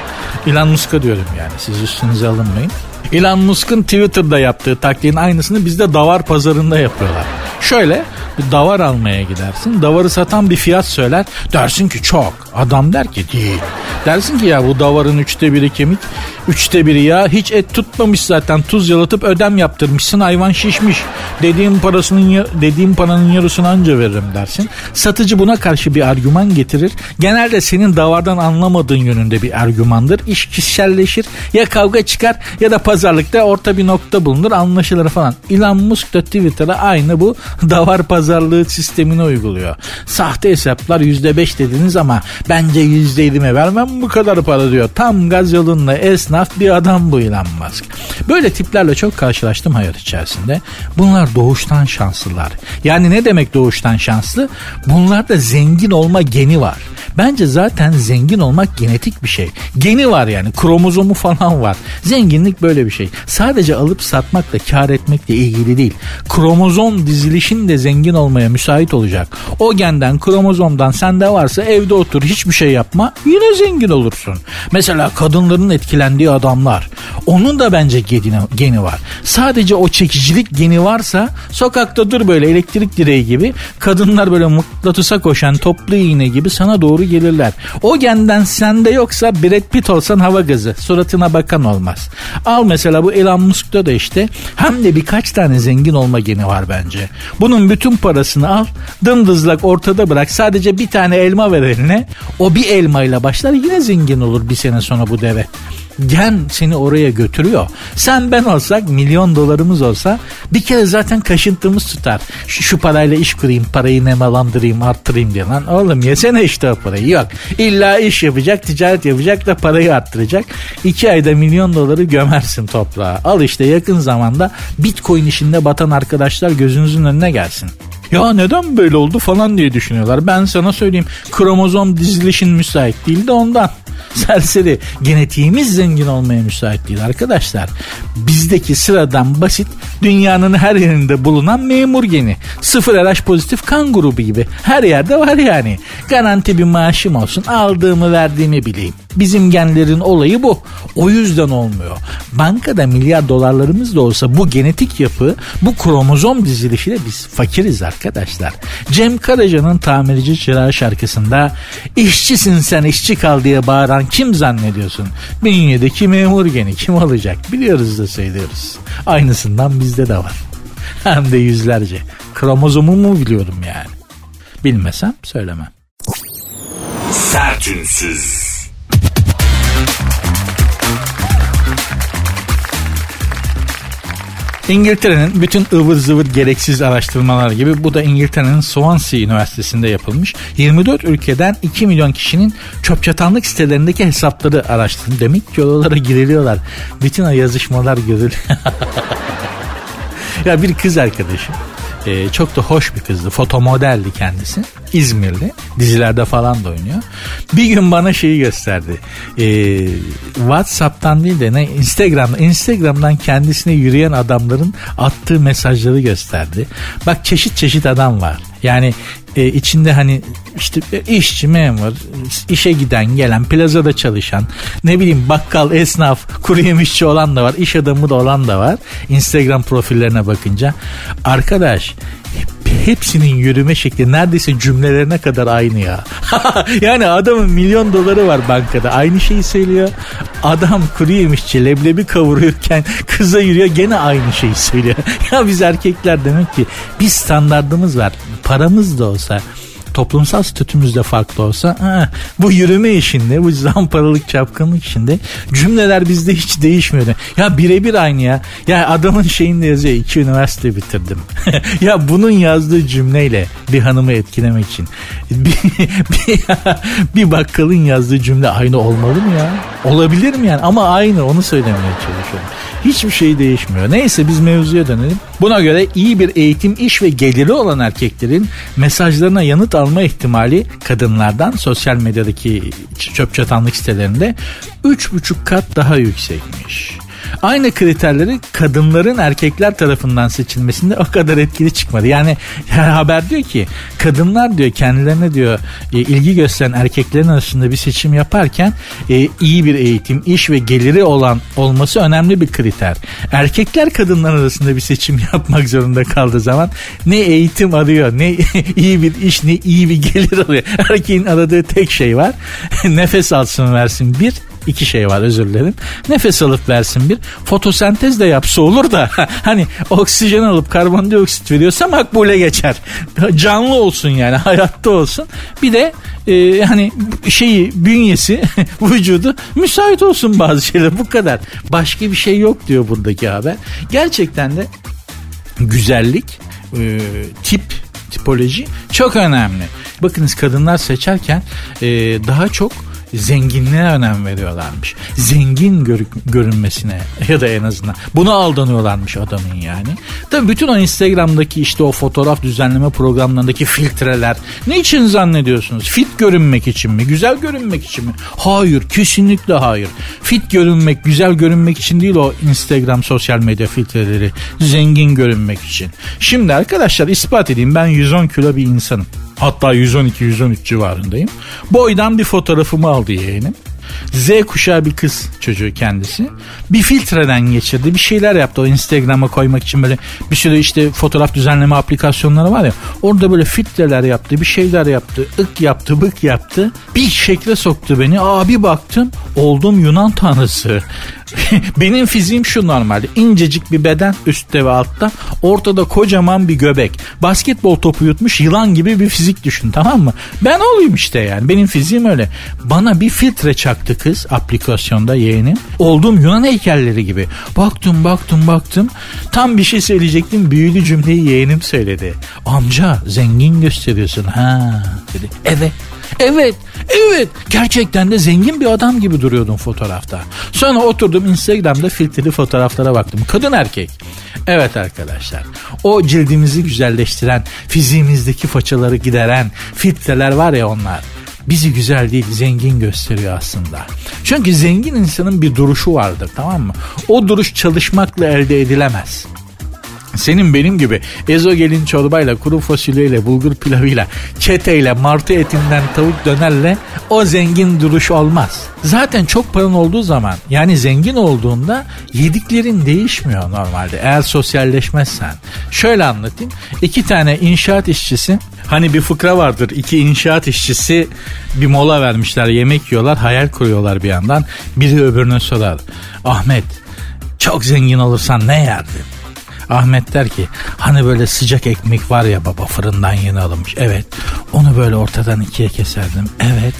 Elon Musk'a diyorum yani. Siz üstünüze alınmayın. Elon Musk'ın Twitter'da yaptığı taktiğin aynısını bizde davar pazarında yapıyorlar. Şöyle davar almaya gidersin. Davarı satan bir fiyat söyler. Dersin ki çok. Adam der ki değil. Dersin ki ya bu davarın üçte biri kemik. Üçte biri ya hiç et tutmamış zaten. Tuz yalatıp ödem yaptırmışsın. Hayvan şişmiş. Dediğim parasının dediğim paranın yarısını anca veririm dersin. Satıcı buna karşı bir argüman getirir. Genelde senin davardan anlamadığın yönünde bir argümandır. İş kişiselleşir. Ya kavga çıkar ya da pazarlıkta orta bir nokta bulunur. Anlaşılır falan. Elon Musk da Twitter'a aynı bu davar pazarlığı sistemini uyguluyor. Sahte hesaplar %5 dediniz ama bence %7'me vermem bu kadar para diyor. Tam gaz yolunda esnaf bir adam bu Elon Musk. Böyle tiplerle çok karşılaştım hayat içerisinde. Bunlar doğuştan şanslılar. Yani ne demek doğuştan şanslı? Bunlarda zengin olma geni var. Bence zaten zengin olmak genetik bir şey. Geni var yani kromozomu falan var. Zenginlik böyle bir şey. Sadece alıp satmakla kar etmekle ilgili değil. Kromozom dizilişin de zengin olmaya müsait olacak. O genden kromozomdan sende varsa evde otur hiçbir şey yapma yine zengin olursun. Mesela kadınların etkilendiği adamlar. Onun da bence geni, geni var. Sadece o çekicilik geni varsa sokakta dur böyle elektrik direği gibi kadınlar böyle mıknatısa koşan toplu iğne gibi sana doğru gelirler. O genden sende yoksa Brad Pitt olsan hava gazı suratına bakan olmaz. Al mesela bu Elon Musk'ta da işte hem de birkaç tane zengin olma geni var bence. Bunun bütün parasını al dımdızlak ortada bırak. Sadece bir tane elma ver eline. O bir elmayla başlar yine zengin olur bir sene sonra bu deve gen seni oraya götürüyor. Sen ben olsak milyon dolarımız olsa bir kere zaten kaşıntımız tutar. Şu, şu parayla iş kurayım parayı nemalandırayım arttırayım diye lan. Oğlum yesene işte o parayı. Yok illa iş yapacak ticaret yapacak da parayı arttıracak. İki ayda milyon doları gömersin toprağa. Al işte yakın zamanda bitcoin işinde batan arkadaşlar gözünüzün önüne gelsin. Ya neden böyle oldu falan diye düşünüyorlar. Ben sana söyleyeyim kromozom dizilişin müsait değil de ondan. Serseri genetiğimiz zengin olmaya müsait değil arkadaşlar. Bizdeki sıradan basit dünyanın her yerinde bulunan memur geni. Sıfır RH pozitif kan grubu gibi. Her yerde var yani. Garanti bir maaşım olsun aldığımı verdiğimi bileyim. Bizim genlerin olayı bu. O yüzden olmuyor. Bankada milyar dolarlarımız da olsa bu genetik yapı, bu kromozom dizilişiyle biz fakiriz arkadaşlar. Cem Karaca'nın tamirci çırağı şarkısında işçisin sen işçi kal diye bağıran kim zannediyorsun? Bünyedeki memur geni kim olacak? Biliyoruz da söylüyoruz. Aynısından bizde de var. Hem de yüzlerce. Kromozomumu biliyorum yani. Bilmesem söylemem. Sertünsüz. İngiltere'nin bütün ıvır zıvır gereksiz araştırmalar gibi bu da İngiltere'nin Swansea Üniversitesi'nde yapılmış. 24 ülkeden 2 milyon kişinin çöp çatanlık sitelerindeki hesapları araştırdı. Demek ki oralara giriliyorlar. Bütün o yazışmalar görülüyor. ya bir kız arkadaşım e, çok da hoş bir kızdı. Fotomodeldi kendisi. İzmirli. Dizilerde falan da oynuyor. Bir gün bana şeyi gösterdi. E, Whatsapp'tan değil de ne Instagram'dan Instagram'dan kendisine yürüyen adamların attığı mesajları gösterdi. Bak çeşit çeşit adam var. Yani e, içinde hani işte işçi, memur, işe giden, gelen, plazada çalışan, ne bileyim bakkal, esnaf, kuru yemişçi olan da var, iş adamı da olan da var. Instagram profillerine bakınca. Arkadaş hepsinin yürüme şekli neredeyse cümlelerine kadar aynı ya. yani adamın milyon doları var bankada. Aynı şeyi söylüyor. Adam kuru yemişçi leblebi kavuruyorken kıza yürüyor gene aynı şeyi söylüyor. ya biz erkekler demek ki bir standartımız var. Paramız da olsa toplumsal statümüz de farklı olsa ha, bu yürüme işinde bu zamparalık çapkınlık işinde cümleler bizde hiç değişmiyordu. Ya birebir aynı ya. Ya adamın şeyinde yazıyor iki üniversite bitirdim. ya bunun yazdığı cümleyle bir hanımı etkilemek için bir, bir, bir bakkalın yazdığı cümle aynı olmalı mı ya? Olabilir mi yani? Ama aynı onu söylemeye çalışıyorum. Hiçbir şey değişmiyor. Neyse biz mevzuya dönelim. Buna göre iyi bir eğitim, iş ve geliri olan erkeklerin mesajlarına yanıt alma ihtimali kadınlardan sosyal medyadaki çöp çatanlık sitelerinde 3,5 kat daha yüksekmiş. Aynı kriterleri kadınların erkekler tarafından seçilmesinde o kadar etkili çıkmadı. Yani haber diyor ki kadınlar diyor kendilerine diyor e, ilgi gösteren erkeklerin arasında bir seçim yaparken e, iyi bir eğitim, iş ve geliri olan olması önemli bir kriter. Erkekler kadınlar arasında bir seçim yapmak zorunda kaldığı zaman ne eğitim arıyor, ne iyi bir iş, ne iyi bir gelir alıyor. Erkeğin aradığı tek şey var. Nefes alsın versin bir, iki şey var özür dilerim. Nefes alıp versin bir. Fotosentez de yapsa olur da hani oksijen alıp karbondioksit veriyorsa makbule geçer. Canlı olsun yani hayatta olsun. Bir de e, hani şeyi bünyesi vücudu müsait olsun bazı şeyler bu kadar. Başka bir şey yok diyor buradaki haber. Gerçekten de güzellik e, tip tipoloji çok önemli. Bakınız kadınlar seçerken e, daha çok zenginliğe önem veriyorlarmış. Zengin gör, görünmesine ya da en azından. Buna aldanıyorlarmış adamın yani. Tabii bütün o Instagram'daki işte o fotoğraf düzenleme programlarındaki filtreler. Ne için zannediyorsunuz? Fit görünmek için mi? Güzel görünmek için mi? Hayır kesinlikle hayır. Fit görünmek, güzel görünmek için değil o Instagram sosyal medya filtreleri. Zengin görünmek için. Şimdi arkadaşlar ispat edeyim ben 110 kilo bir insanım. Hatta 112-113 civarındayım. Boydan bir fotoğrafımı aldı yeğenim. Z kuşağı bir kız çocuğu kendisi. Bir filtreden geçirdi. Bir şeyler yaptı o Instagram'a koymak için böyle bir sürü işte fotoğraf düzenleme aplikasyonları var ya. Orada böyle filtreler yaptı. Bir şeyler yaptı. ık yaptı, bık yaptı. Bir şekle soktu beni. Aa bir baktım. Oldum Yunan tanrısı. Benim fiziğim şu normalde. incecik bir beden üstte ve altta. Ortada kocaman bir göbek. Basketbol topu yutmuş yılan gibi bir fizik düşün tamam mı? Ben olayım işte yani. Benim fiziğim öyle. Bana bir filtre çaktı kız aplikasyonda yeğenim. Oldum Yunan heykelleri gibi. Baktım baktım baktım. Tam bir şey söyleyecektim. Büyülü cümleyi yeğenim söyledi. Amca zengin gösteriyorsun ha dedi. Evet Evet, evet. Gerçekten de zengin bir adam gibi duruyordun fotoğrafta. Sonra oturdum Instagram'da filtreli fotoğraflara baktım. Kadın erkek. Evet arkadaşlar. O cildimizi güzelleştiren, fiziğimizdeki façaları gideren filtreler var ya onlar bizi güzel değil zengin gösteriyor aslında. Çünkü zengin insanın bir duruşu vardır tamam mı? O duruş çalışmakla elde edilemez. Senin benim gibi ezogelin çorbayla, kuru fasulyeyle, bulgur pilavıyla, çeteyle, martı etinden tavuk dönerle o zengin duruş olmaz. Zaten çok paran olduğu zaman yani zengin olduğunda yediklerin değişmiyor normalde eğer sosyalleşmezsen. Şöyle anlatayım. İki tane inşaat işçisi hani bir fıkra vardır. İki inşaat işçisi bir mola vermişler yemek yiyorlar hayal kuruyorlar bir yandan. Biri öbürüne sorar. Ahmet çok zengin olursan ne yerdin? Ahmet der ki hani böyle sıcak ekmek var ya baba fırından yeni alınmış. Evet onu böyle ortadan ikiye keserdim. Evet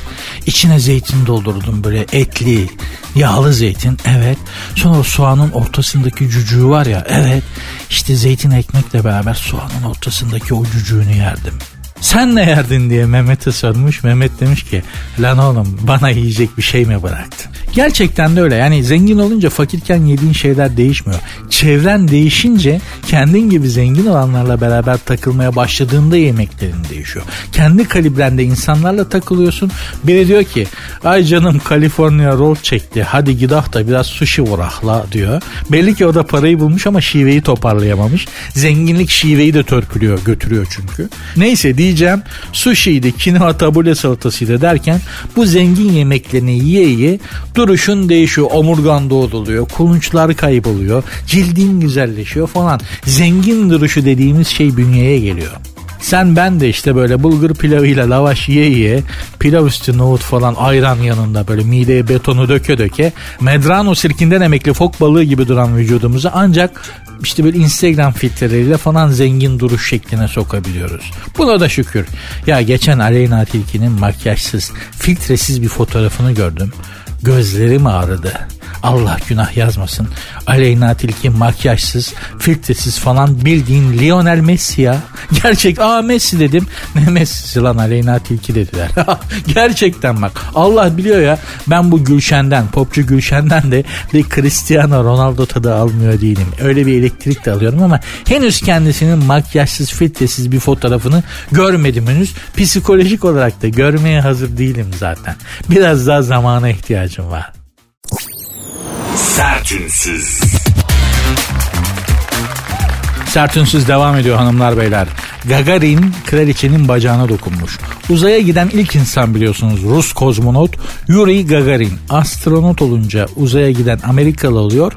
içine zeytin doldurdum böyle etli yağlı zeytin. Evet sonra soğanın ortasındaki cücüğü var ya. Evet işte zeytin ekmekle beraber soğanın ortasındaki o cücüğünü yerdim. Sen ne yerdin diye Mehmet'e sormuş. Mehmet demiş ki lan oğlum bana yiyecek bir şey mi bıraktın? Gerçekten de öyle. Yani zengin olunca fakirken yediğin şeyler değişmiyor. Çevren değişince kendin gibi zengin olanlarla beraber takılmaya başladığında yemeklerin değişiyor. Kendi kalibrende insanlarla takılıyorsun. Biri diyor ki ay canım Kaliforniya roll çekti hadi gidah da biraz sushi vurakla diyor. Belli ki o da parayı bulmuş ama şiveyi toparlayamamış. Zenginlik şiveyi de törpülüyor götürüyor çünkü. Neyse diyeceğim sushi'ydi kinoa tabule salatasıydı derken bu zengin yemeklerini yiye yiye duruşun değişiyor. Omurgan doğruluyor. Kulunçlar kayboluyor. Cildin güzelleşiyor falan. Zengin duruşu dediğimiz şey bünyeye geliyor. Sen ben de işte böyle bulgur pilavıyla lavaş yiye yiye pilav üstü nohut falan ayran yanında böyle mideye betonu döke döke Medrano sirkinden emekli fok balığı gibi duran vücudumuzu ancak işte böyle Instagram filtreleriyle falan zengin duruş şekline sokabiliyoruz. Buna da şükür. Ya geçen Aleyna Tilki'nin makyajsız, filtresiz bir fotoğrafını gördüm. Gözlerim ağrıdı. Allah günah yazmasın. Aleyna Tilki makyajsız, filtresiz falan bildiğin Lionel Messi ya. Gerçek aa Messi dedim. Ne Messi'si lan Aleyna Tilki dediler. Gerçekten bak Allah biliyor ya ben bu Gülşen'den popçu Gülşen'den de bir Cristiano Ronaldo tadı almıyor değilim. Öyle bir elektrik de alıyorum ama henüz kendisinin makyajsız filtresiz bir fotoğrafını görmedim henüz. Psikolojik olarak da görmeye hazır değilim zaten. Biraz daha zamana ihtiyacım var. Sertünsüz. Sertünsüz devam ediyor hanımlar beyler. Gagarin kraliçenin bacağına dokunmuş. Uzaya giden ilk insan biliyorsunuz Rus kozmonot Yuri Gagarin. Astronot olunca uzaya giden Amerikalı oluyor.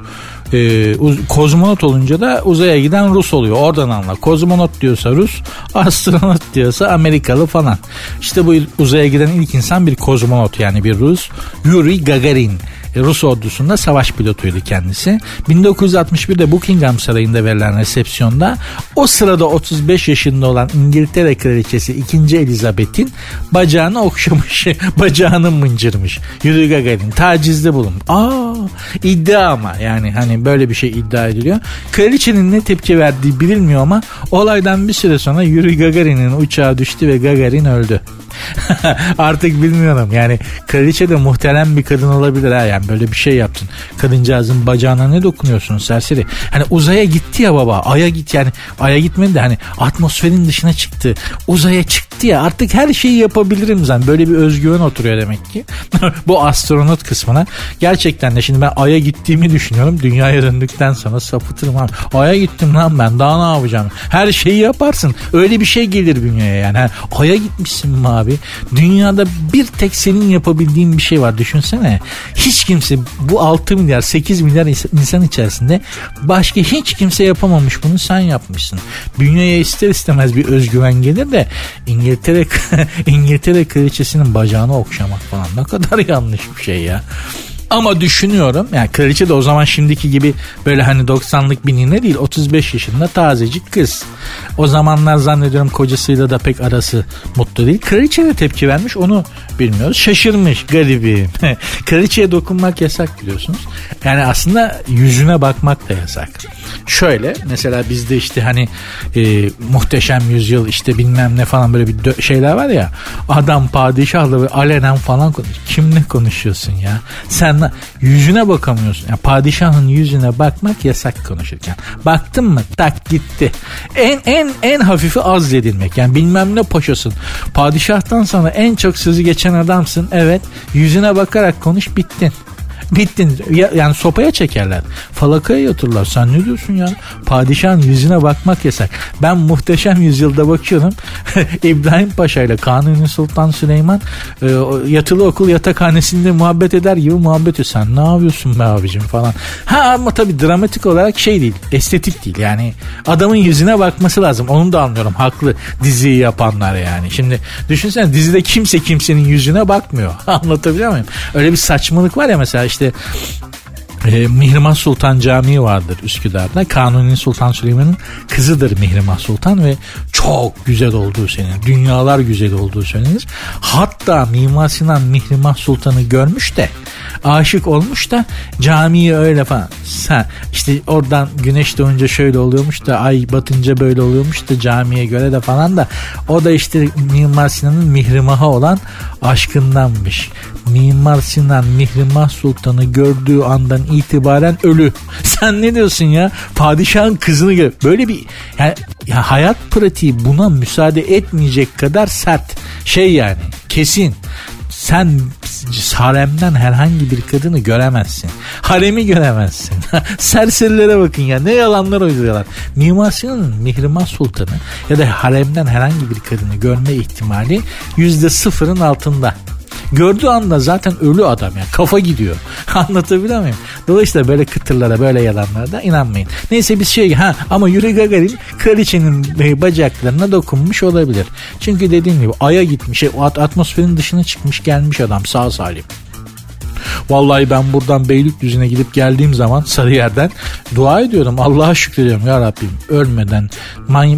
Ee, kozmonot olunca da uzaya giden Rus oluyor. Oradan anla. Kozmonot diyorsa Rus, astronot diyorsa Amerikalı falan. İşte bu uzaya giden ilk insan bir kozmonot yani bir Rus. Yuri Gagarin. Rus ordusunda savaş pilotuydu kendisi. 1961'de Buckingham Sarayı'nda verilen resepsiyonda o sırada 35 yaşında olan İngiltere Kraliçesi 2. Elizabeth'in bacağını okşamış, bacağını mıncırmış. Yuri Gagarin tacizde bulun. Aa iddia ama yani hani böyle bir şey iddia ediliyor. Kraliçenin ne tepki verdiği bilinmiyor ama olaydan bir süre sonra Yuri Gagarin'in uçağı düştü ve Gagarin öldü. Artık bilmiyorum yani kraliçe de muhterem bir kadın olabilir ha yani böyle bir şey yaptın. Kadıncağızın bacağına ne dokunuyorsun serseri? Hani uzaya gitti ya baba aya git yani aya gitmedi de hani atmosferin dışına çıktı. Uzaya çıktı ya artık her şeyi yapabilirim zaten. Böyle bir özgüven oturuyor demek ki. Bu astronot kısmına. Gerçekten de şimdi ben aya gittiğimi düşünüyorum. Dünyaya döndükten sonra sapıtırım abi. Aya gittim lan ben daha ne yapacağım? Her şeyi yaparsın. Öyle bir şey gelir bünyeye yani. Ha, aya gitmişsin mi abi? Dünyada bir tek senin yapabildiğin bir şey var. Düşünsene. Hiç kimse bu 6 milyar 8 milyar insan içerisinde başka hiç kimse yapamamış bunu sen yapmışsın. Bünyeye ister istemez bir özgüven gelir de İngiltere İngiltere kraliçesinin bacağını okşamak falan ne kadar yanlış bir şey ya. Ama düşünüyorum yani kraliçe de o zaman şimdiki gibi böyle hani 90'lık bir nine değil 35 yaşında tazecik kız. O zamanlar zannediyorum kocasıyla da pek arası mutlu değil. Kraliçe de tepki vermiş onu bilmiyoruz. Şaşırmış garibim. Kraliçeye dokunmak yasak biliyorsunuz. Yani aslında yüzüne bakmak da yasak. Şöyle mesela bizde işte hani e, muhteşem yüzyıl işte bilmem ne falan böyle bir şeyler var ya adam padişahla ve alenen falan konuş. Kimle konuşuyorsun ya? Sen yüzüne bakamıyorsun. Yani padişahın yüzüne bakmak yasak konuşurken. Baktın mı tak gitti. En en en hafifi az edilmek. Yani bilmem ne paşasın. Padişahtan sonra en çok sözü geçen adamsın. Evet yüzüne bakarak konuş bittin. Bittin. Ya, yani sopaya çekerler. Falakaya yatırlar. Sen ne diyorsun ya? Padişahın yüzüne bakmak yasak. Ben muhteşem yüzyılda bakıyorum. İbrahim Paşa ile Kanuni Sultan Süleyman e, yatılı okul yatakhanesinde muhabbet eder gibi muhabbet ediyor. Sen ne yapıyorsun be abicim falan. Ha ama tabii dramatik olarak şey değil. Estetik değil. Yani adamın yüzüne bakması lazım. Onu da anlıyorum. Haklı diziyi yapanlar yani. Şimdi düşünsene dizide kimse kimsenin yüzüne bakmıyor. Anlatabiliyor muyum? Öyle bir saçmalık var ya mesela işte işte e, Mihrimah Sultan Camii vardır Üsküdar'da. Kanuni Sultan Süleyman'ın kızıdır Mihrimah Sultan ve çok güzel olduğu söylenir. Dünyalar güzel olduğu söylenir. Hatta Mimar Sinan Mihrimah Sultan'ı görmüş de aşık olmuş da camiyi öyle falan. Sen işte oradan güneş doğunca şöyle oluyormuş da ay batınca böyle oluyormuş da camiye göre de falan da o da işte Mimar Sinan'ın Mihrimah'a olan aşkındanmış. Mimar Sinan Mihrimah Sultan'ı gördüğü andan itibaren ölü. Sen ne diyorsun ya? Padişahın kızını gör. Böyle bir yani, ya hayat pratiği buna müsaade etmeyecek kadar sert. Şey yani kesin sen haremden herhangi bir kadını göremezsin. Haremi göremezsin. Serserilere bakın ya ne yalanlar uyduruyorlar. Mimar Sinan'ın Mihrimah Sultanı ya da haremden herhangi bir kadını görme ihtimali yüzde sıfırın altında. Gördüğü anda zaten ölü adam yani kafa gidiyor. Anlatabiliyor muyum? Dolayısıyla böyle kıtırlara böyle yalanlara da inanmayın. Neyse biz şey ha ama Yuri Gagarin kraliçenin bacaklarına dokunmuş olabilir. Çünkü dediğim gibi aya gitmiş atmosferin dışına çıkmış gelmiş adam sağ salim. Vallahi ben buradan Beylikdüzü'ne gidip geldiğim zaman Sarıyer'den dua ediyorum. Allah'a şükrediyorum ya Rabbim. Ölmeden,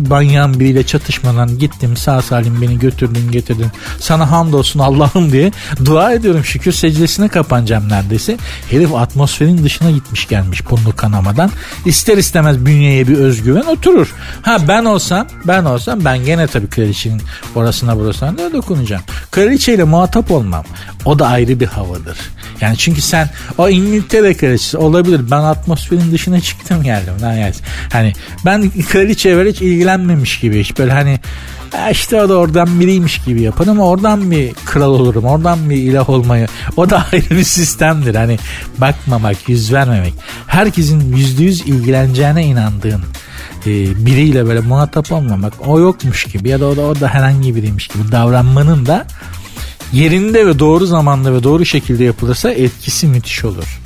manyağın biriyle çatışmadan gittim sağ salim beni götürdün getirdin. Sana hamdolsun Allah'ım diye dua ediyorum. Şükür secdesine kapanacağım neredeyse. Herif atmosferin dışına gitmiş gelmiş burnu kanamadan. İster istemez bünyeye bir özgüven oturur. Ha ben olsam ben olsam ben gene tabii kraliçenin orasına burasına da dokunacağım. Kraliçeyle muhatap olmam. O da ayrı bir havadır. Yani çünkü sen o İngiltere kraliçesi olabilir. Ben atmosferin dışına çıktım geldim. Yani, hani ben kraliçeye hiç ilgilenmemiş gibi hiç böyle hani işte o da oradan biriymiş gibi yaparım. Oradan bir kral olurum. Oradan bir ilah olmayı. O da ayrı bir sistemdir. Hani bakmamak, yüz vermemek. Herkesin yüzde yüz ilgileneceğine inandığın e, biriyle böyle muhatap olmamak. O yokmuş gibi ya da o da, o da herhangi biriymiş gibi davranmanın da yerinde ve doğru zamanda ve doğru şekilde yapılırsa etkisi müthiş olur.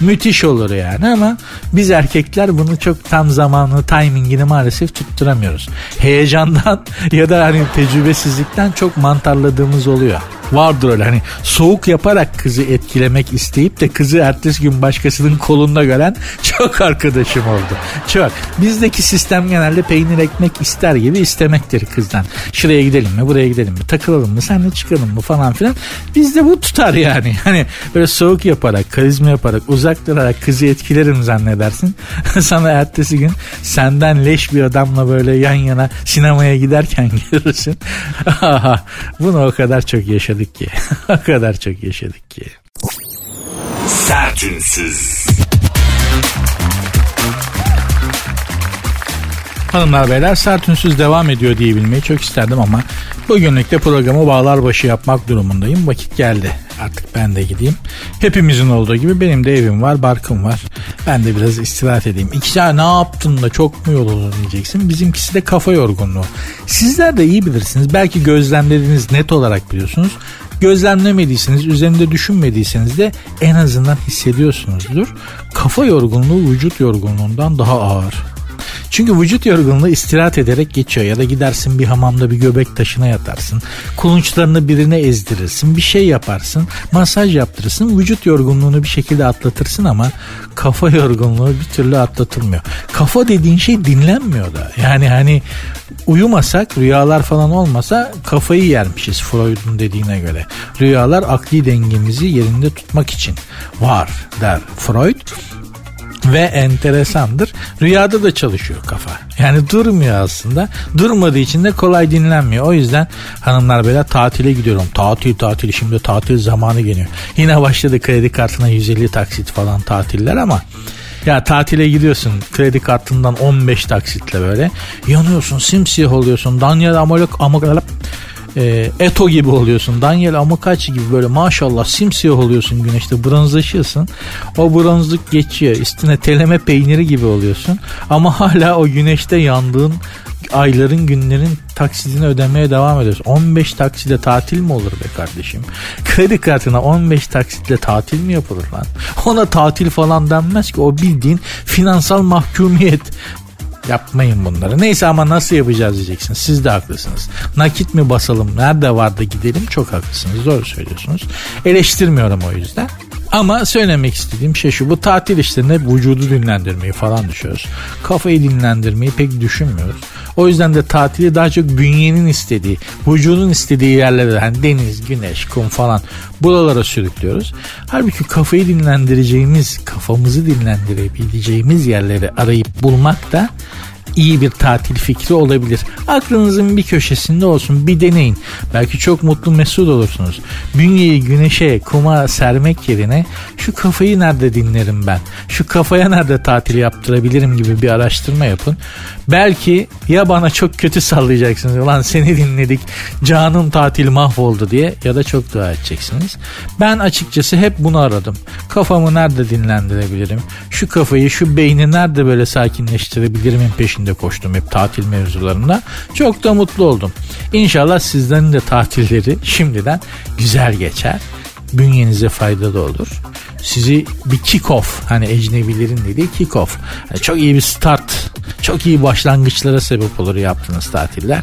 Müthiş olur yani ama biz erkekler bunu çok tam zamanlı timingini maalesef tutturamıyoruz. Heyecandan ya da hani tecrübesizlikten çok mantarladığımız oluyor. Vardır öyle hani soğuk yaparak kızı etkilemek isteyip de kızı ertesi gün başkasının kolunda gören çok arkadaşım oldu. Çok. Bizdeki sistem genelde peynir ekmek ister gibi istemektir kızdan. Şuraya gidelim mi buraya gidelim mi takılalım mı senle çıkalım mı falan filan. Bizde bu tutar yani. Hani böyle soğuk yaparak karizma yaparak uzak durarak kızı etkilerim zannedersin. Sana ertesi gün senden leş bir adamla böyle yan yana sinemaya giderken görürsün. Bunu o kadar çok yaşadık ki. o kadar çok yaşadık ki. Sertünsüz. Hanımlar beyler sert ünsüz devam ediyor diyebilmeyi çok isterdim ama bugünlük de programı bağlar başı yapmak durumundayım. Vakit geldi. Artık ben de gideyim. Hepimizin olduğu gibi benim de evim var, barkım var. Ben de biraz istirahat edeyim. İki ne yaptın da çok mu yoruldun diyeceksin. Bizimkisi de kafa yorgunluğu. Sizler de iyi bilirsiniz. Belki gözlemleriniz net olarak biliyorsunuz. Gözlemlemediyseniz, üzerinde düşünmediyseniz de en azından hissediyorsunuzdur. Kafa yorgunluğu vücut yorgunluğundan daha ağır. Çünkü vücut yorgunluğu istirahat ederek geçiyor ya da gidersin bir hamamda bir göbek taşına yatarsın. Kulunçlarını birine ezdirirsin, bir şey yaparsın, masaj yaptırırsın, vücut yorgunluğunu bir şekilde atlatırsın ama kafa yorgunluğu bir türlü atlatılmıyor. Kafa dediğin şey dinlenmiyor da. Yani hani uyumasak, rüyalar falan olmasa kafayı yermişiz Freud'un dediğine göre. Rüyalar akli dengemizi yerinde tutmak için var der Freud ve enteresandır. Rüyada da çalışıyor kafa. Yani durmuyor aslında. Durmadığı için de kolay dinlenmiyor. O yüzden hanımlar böyle tatile gidiyorum. Tatil tatil şimdi tatil zamanı geliyor. Yine başladı kredi kartına 150 taksit falan tatiller ama ya tatile gidiyorsun kredi kartından 15 taksitle böyle yanıyorsun simsiyah oluyorsun Daniel Amalok Amalok e, Eto gibi oluyorsun. Daniel Amokachi gibi böyle maşallah simsiyah oluyorsun güneşte bronzlaşıyorsun. O bronzluk geçiyor. Üstüne teleme peyniri gibi oluyorsun. Ama hala o güneşte yandığın ayların günlerin taksidini ödemeye devam ediyorsun. 15 taksitle tatil mi olur be kardeşim? Kredi kartına 15 taksitle tatil mi yapılır lan? Ona tatil falan denmez ki o bildiğin finansal mahkumiyet. Yapmayın bunları. Neyse ama nasıl yapacağız diyeceksiniz. Siz de haklısınız. Nakit mi basalım? Nerede vardı gidelim? Çok haklısınız. Doğru söylüyorsunuz. Eleştirmiyorum o yüzden. Ama söylemek istediğim şey şu. Bu tatil işlerinde vücudu dinlendirmeyi falan düşüyoruz. Kafayı dinlendirmeyi pek düşünmüyoruz. O yüzden de tatili daha çok bünyenin istediği, vücudun istediği yerlere hani deniz, güneş, kum falan buralara sürüklüyoruz. Halbuki kafayı dinlendireceğimiz, kafamızı dinlendirebileceğimiz yerleri arayıp bulmak da iyi bir tatil fikri olabilir. Aklınızın bir köşesinde olsun bir deneyin. Belki çok mutlu mesut olursunuz. Bünyeyi güneşe kuma sermek yerine şu kafayı nerede dinlerim ben? Şu kafaya nerede tatil yaptırabilirim gibi bir araştırma yapın. Belki ya bana çok kötü sallayacaksınız. Ulan seni dinledik canım tatil mahvoldu diye ya da çok dua edeceksiniz. Ben açıkçası hep bunu aradım. Kafamı nerede dinlendirebilirim? Şu kafayı şu beyni nerede böyle sakinleştirebilirimin peşinde koştum hep tatil mevzularında. Çok da mutlu oldum. İnşallah sizlerin de tatilleri şimdiden güzel geçer. Bünyenize faydalı olur sizi bir kick off hani ecnebilerin dediği kick off. Yani çok iyi bir start, çok iyi başlangıçlara sebep olur yaptığınız tatiller.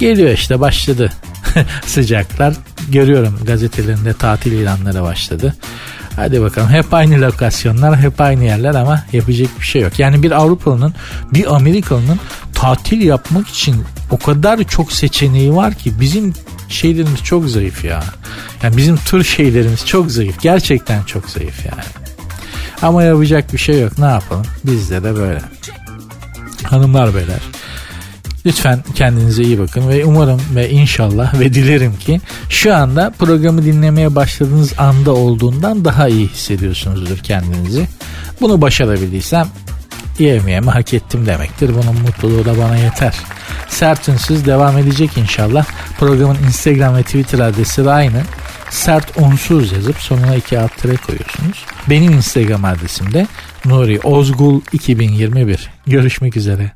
Geliyor işte başladı sıcaklar. Görüyorum gazetelerinde tatil ilanları başladı. Hadi bakalım hep aynı lokasyonlar hep aynı yerler ama yapacak bir şey yok. Yani bir Avrupalı'nın bir Amerikalı'nın tatil yapmak için o kadar çok seçeneği var ki bizim şeylerimiz çok zayıf ya. Yani bizim tur şeylerimiz çok zayıf. Gerçekten çok zayıf yani. Ama yapacak bir şey yok. Ne yapalım? Bizde de böyle. Hanımlar beyler. Lütfen kendinize iyi bakın ve umarım ve inşallah ve dilerim ki şu anda programı dinlemeye başladığınız anda olduğundan daha iyi hissediyorsunuzdur kendinizi. Bunu başarabildiysem yevmiyemi hak ettim demektir. Bunun mutluluğu da bana yeter. Sert devam edecek inşallah. Programın Instagram ve Twitter adresi de aynı. Sert Unsuz yazıp sonuna iki alt tere koyuyorsunuz. Benim Instagram adresim de Nuri Ozgul 2021. Görüşmek üzere.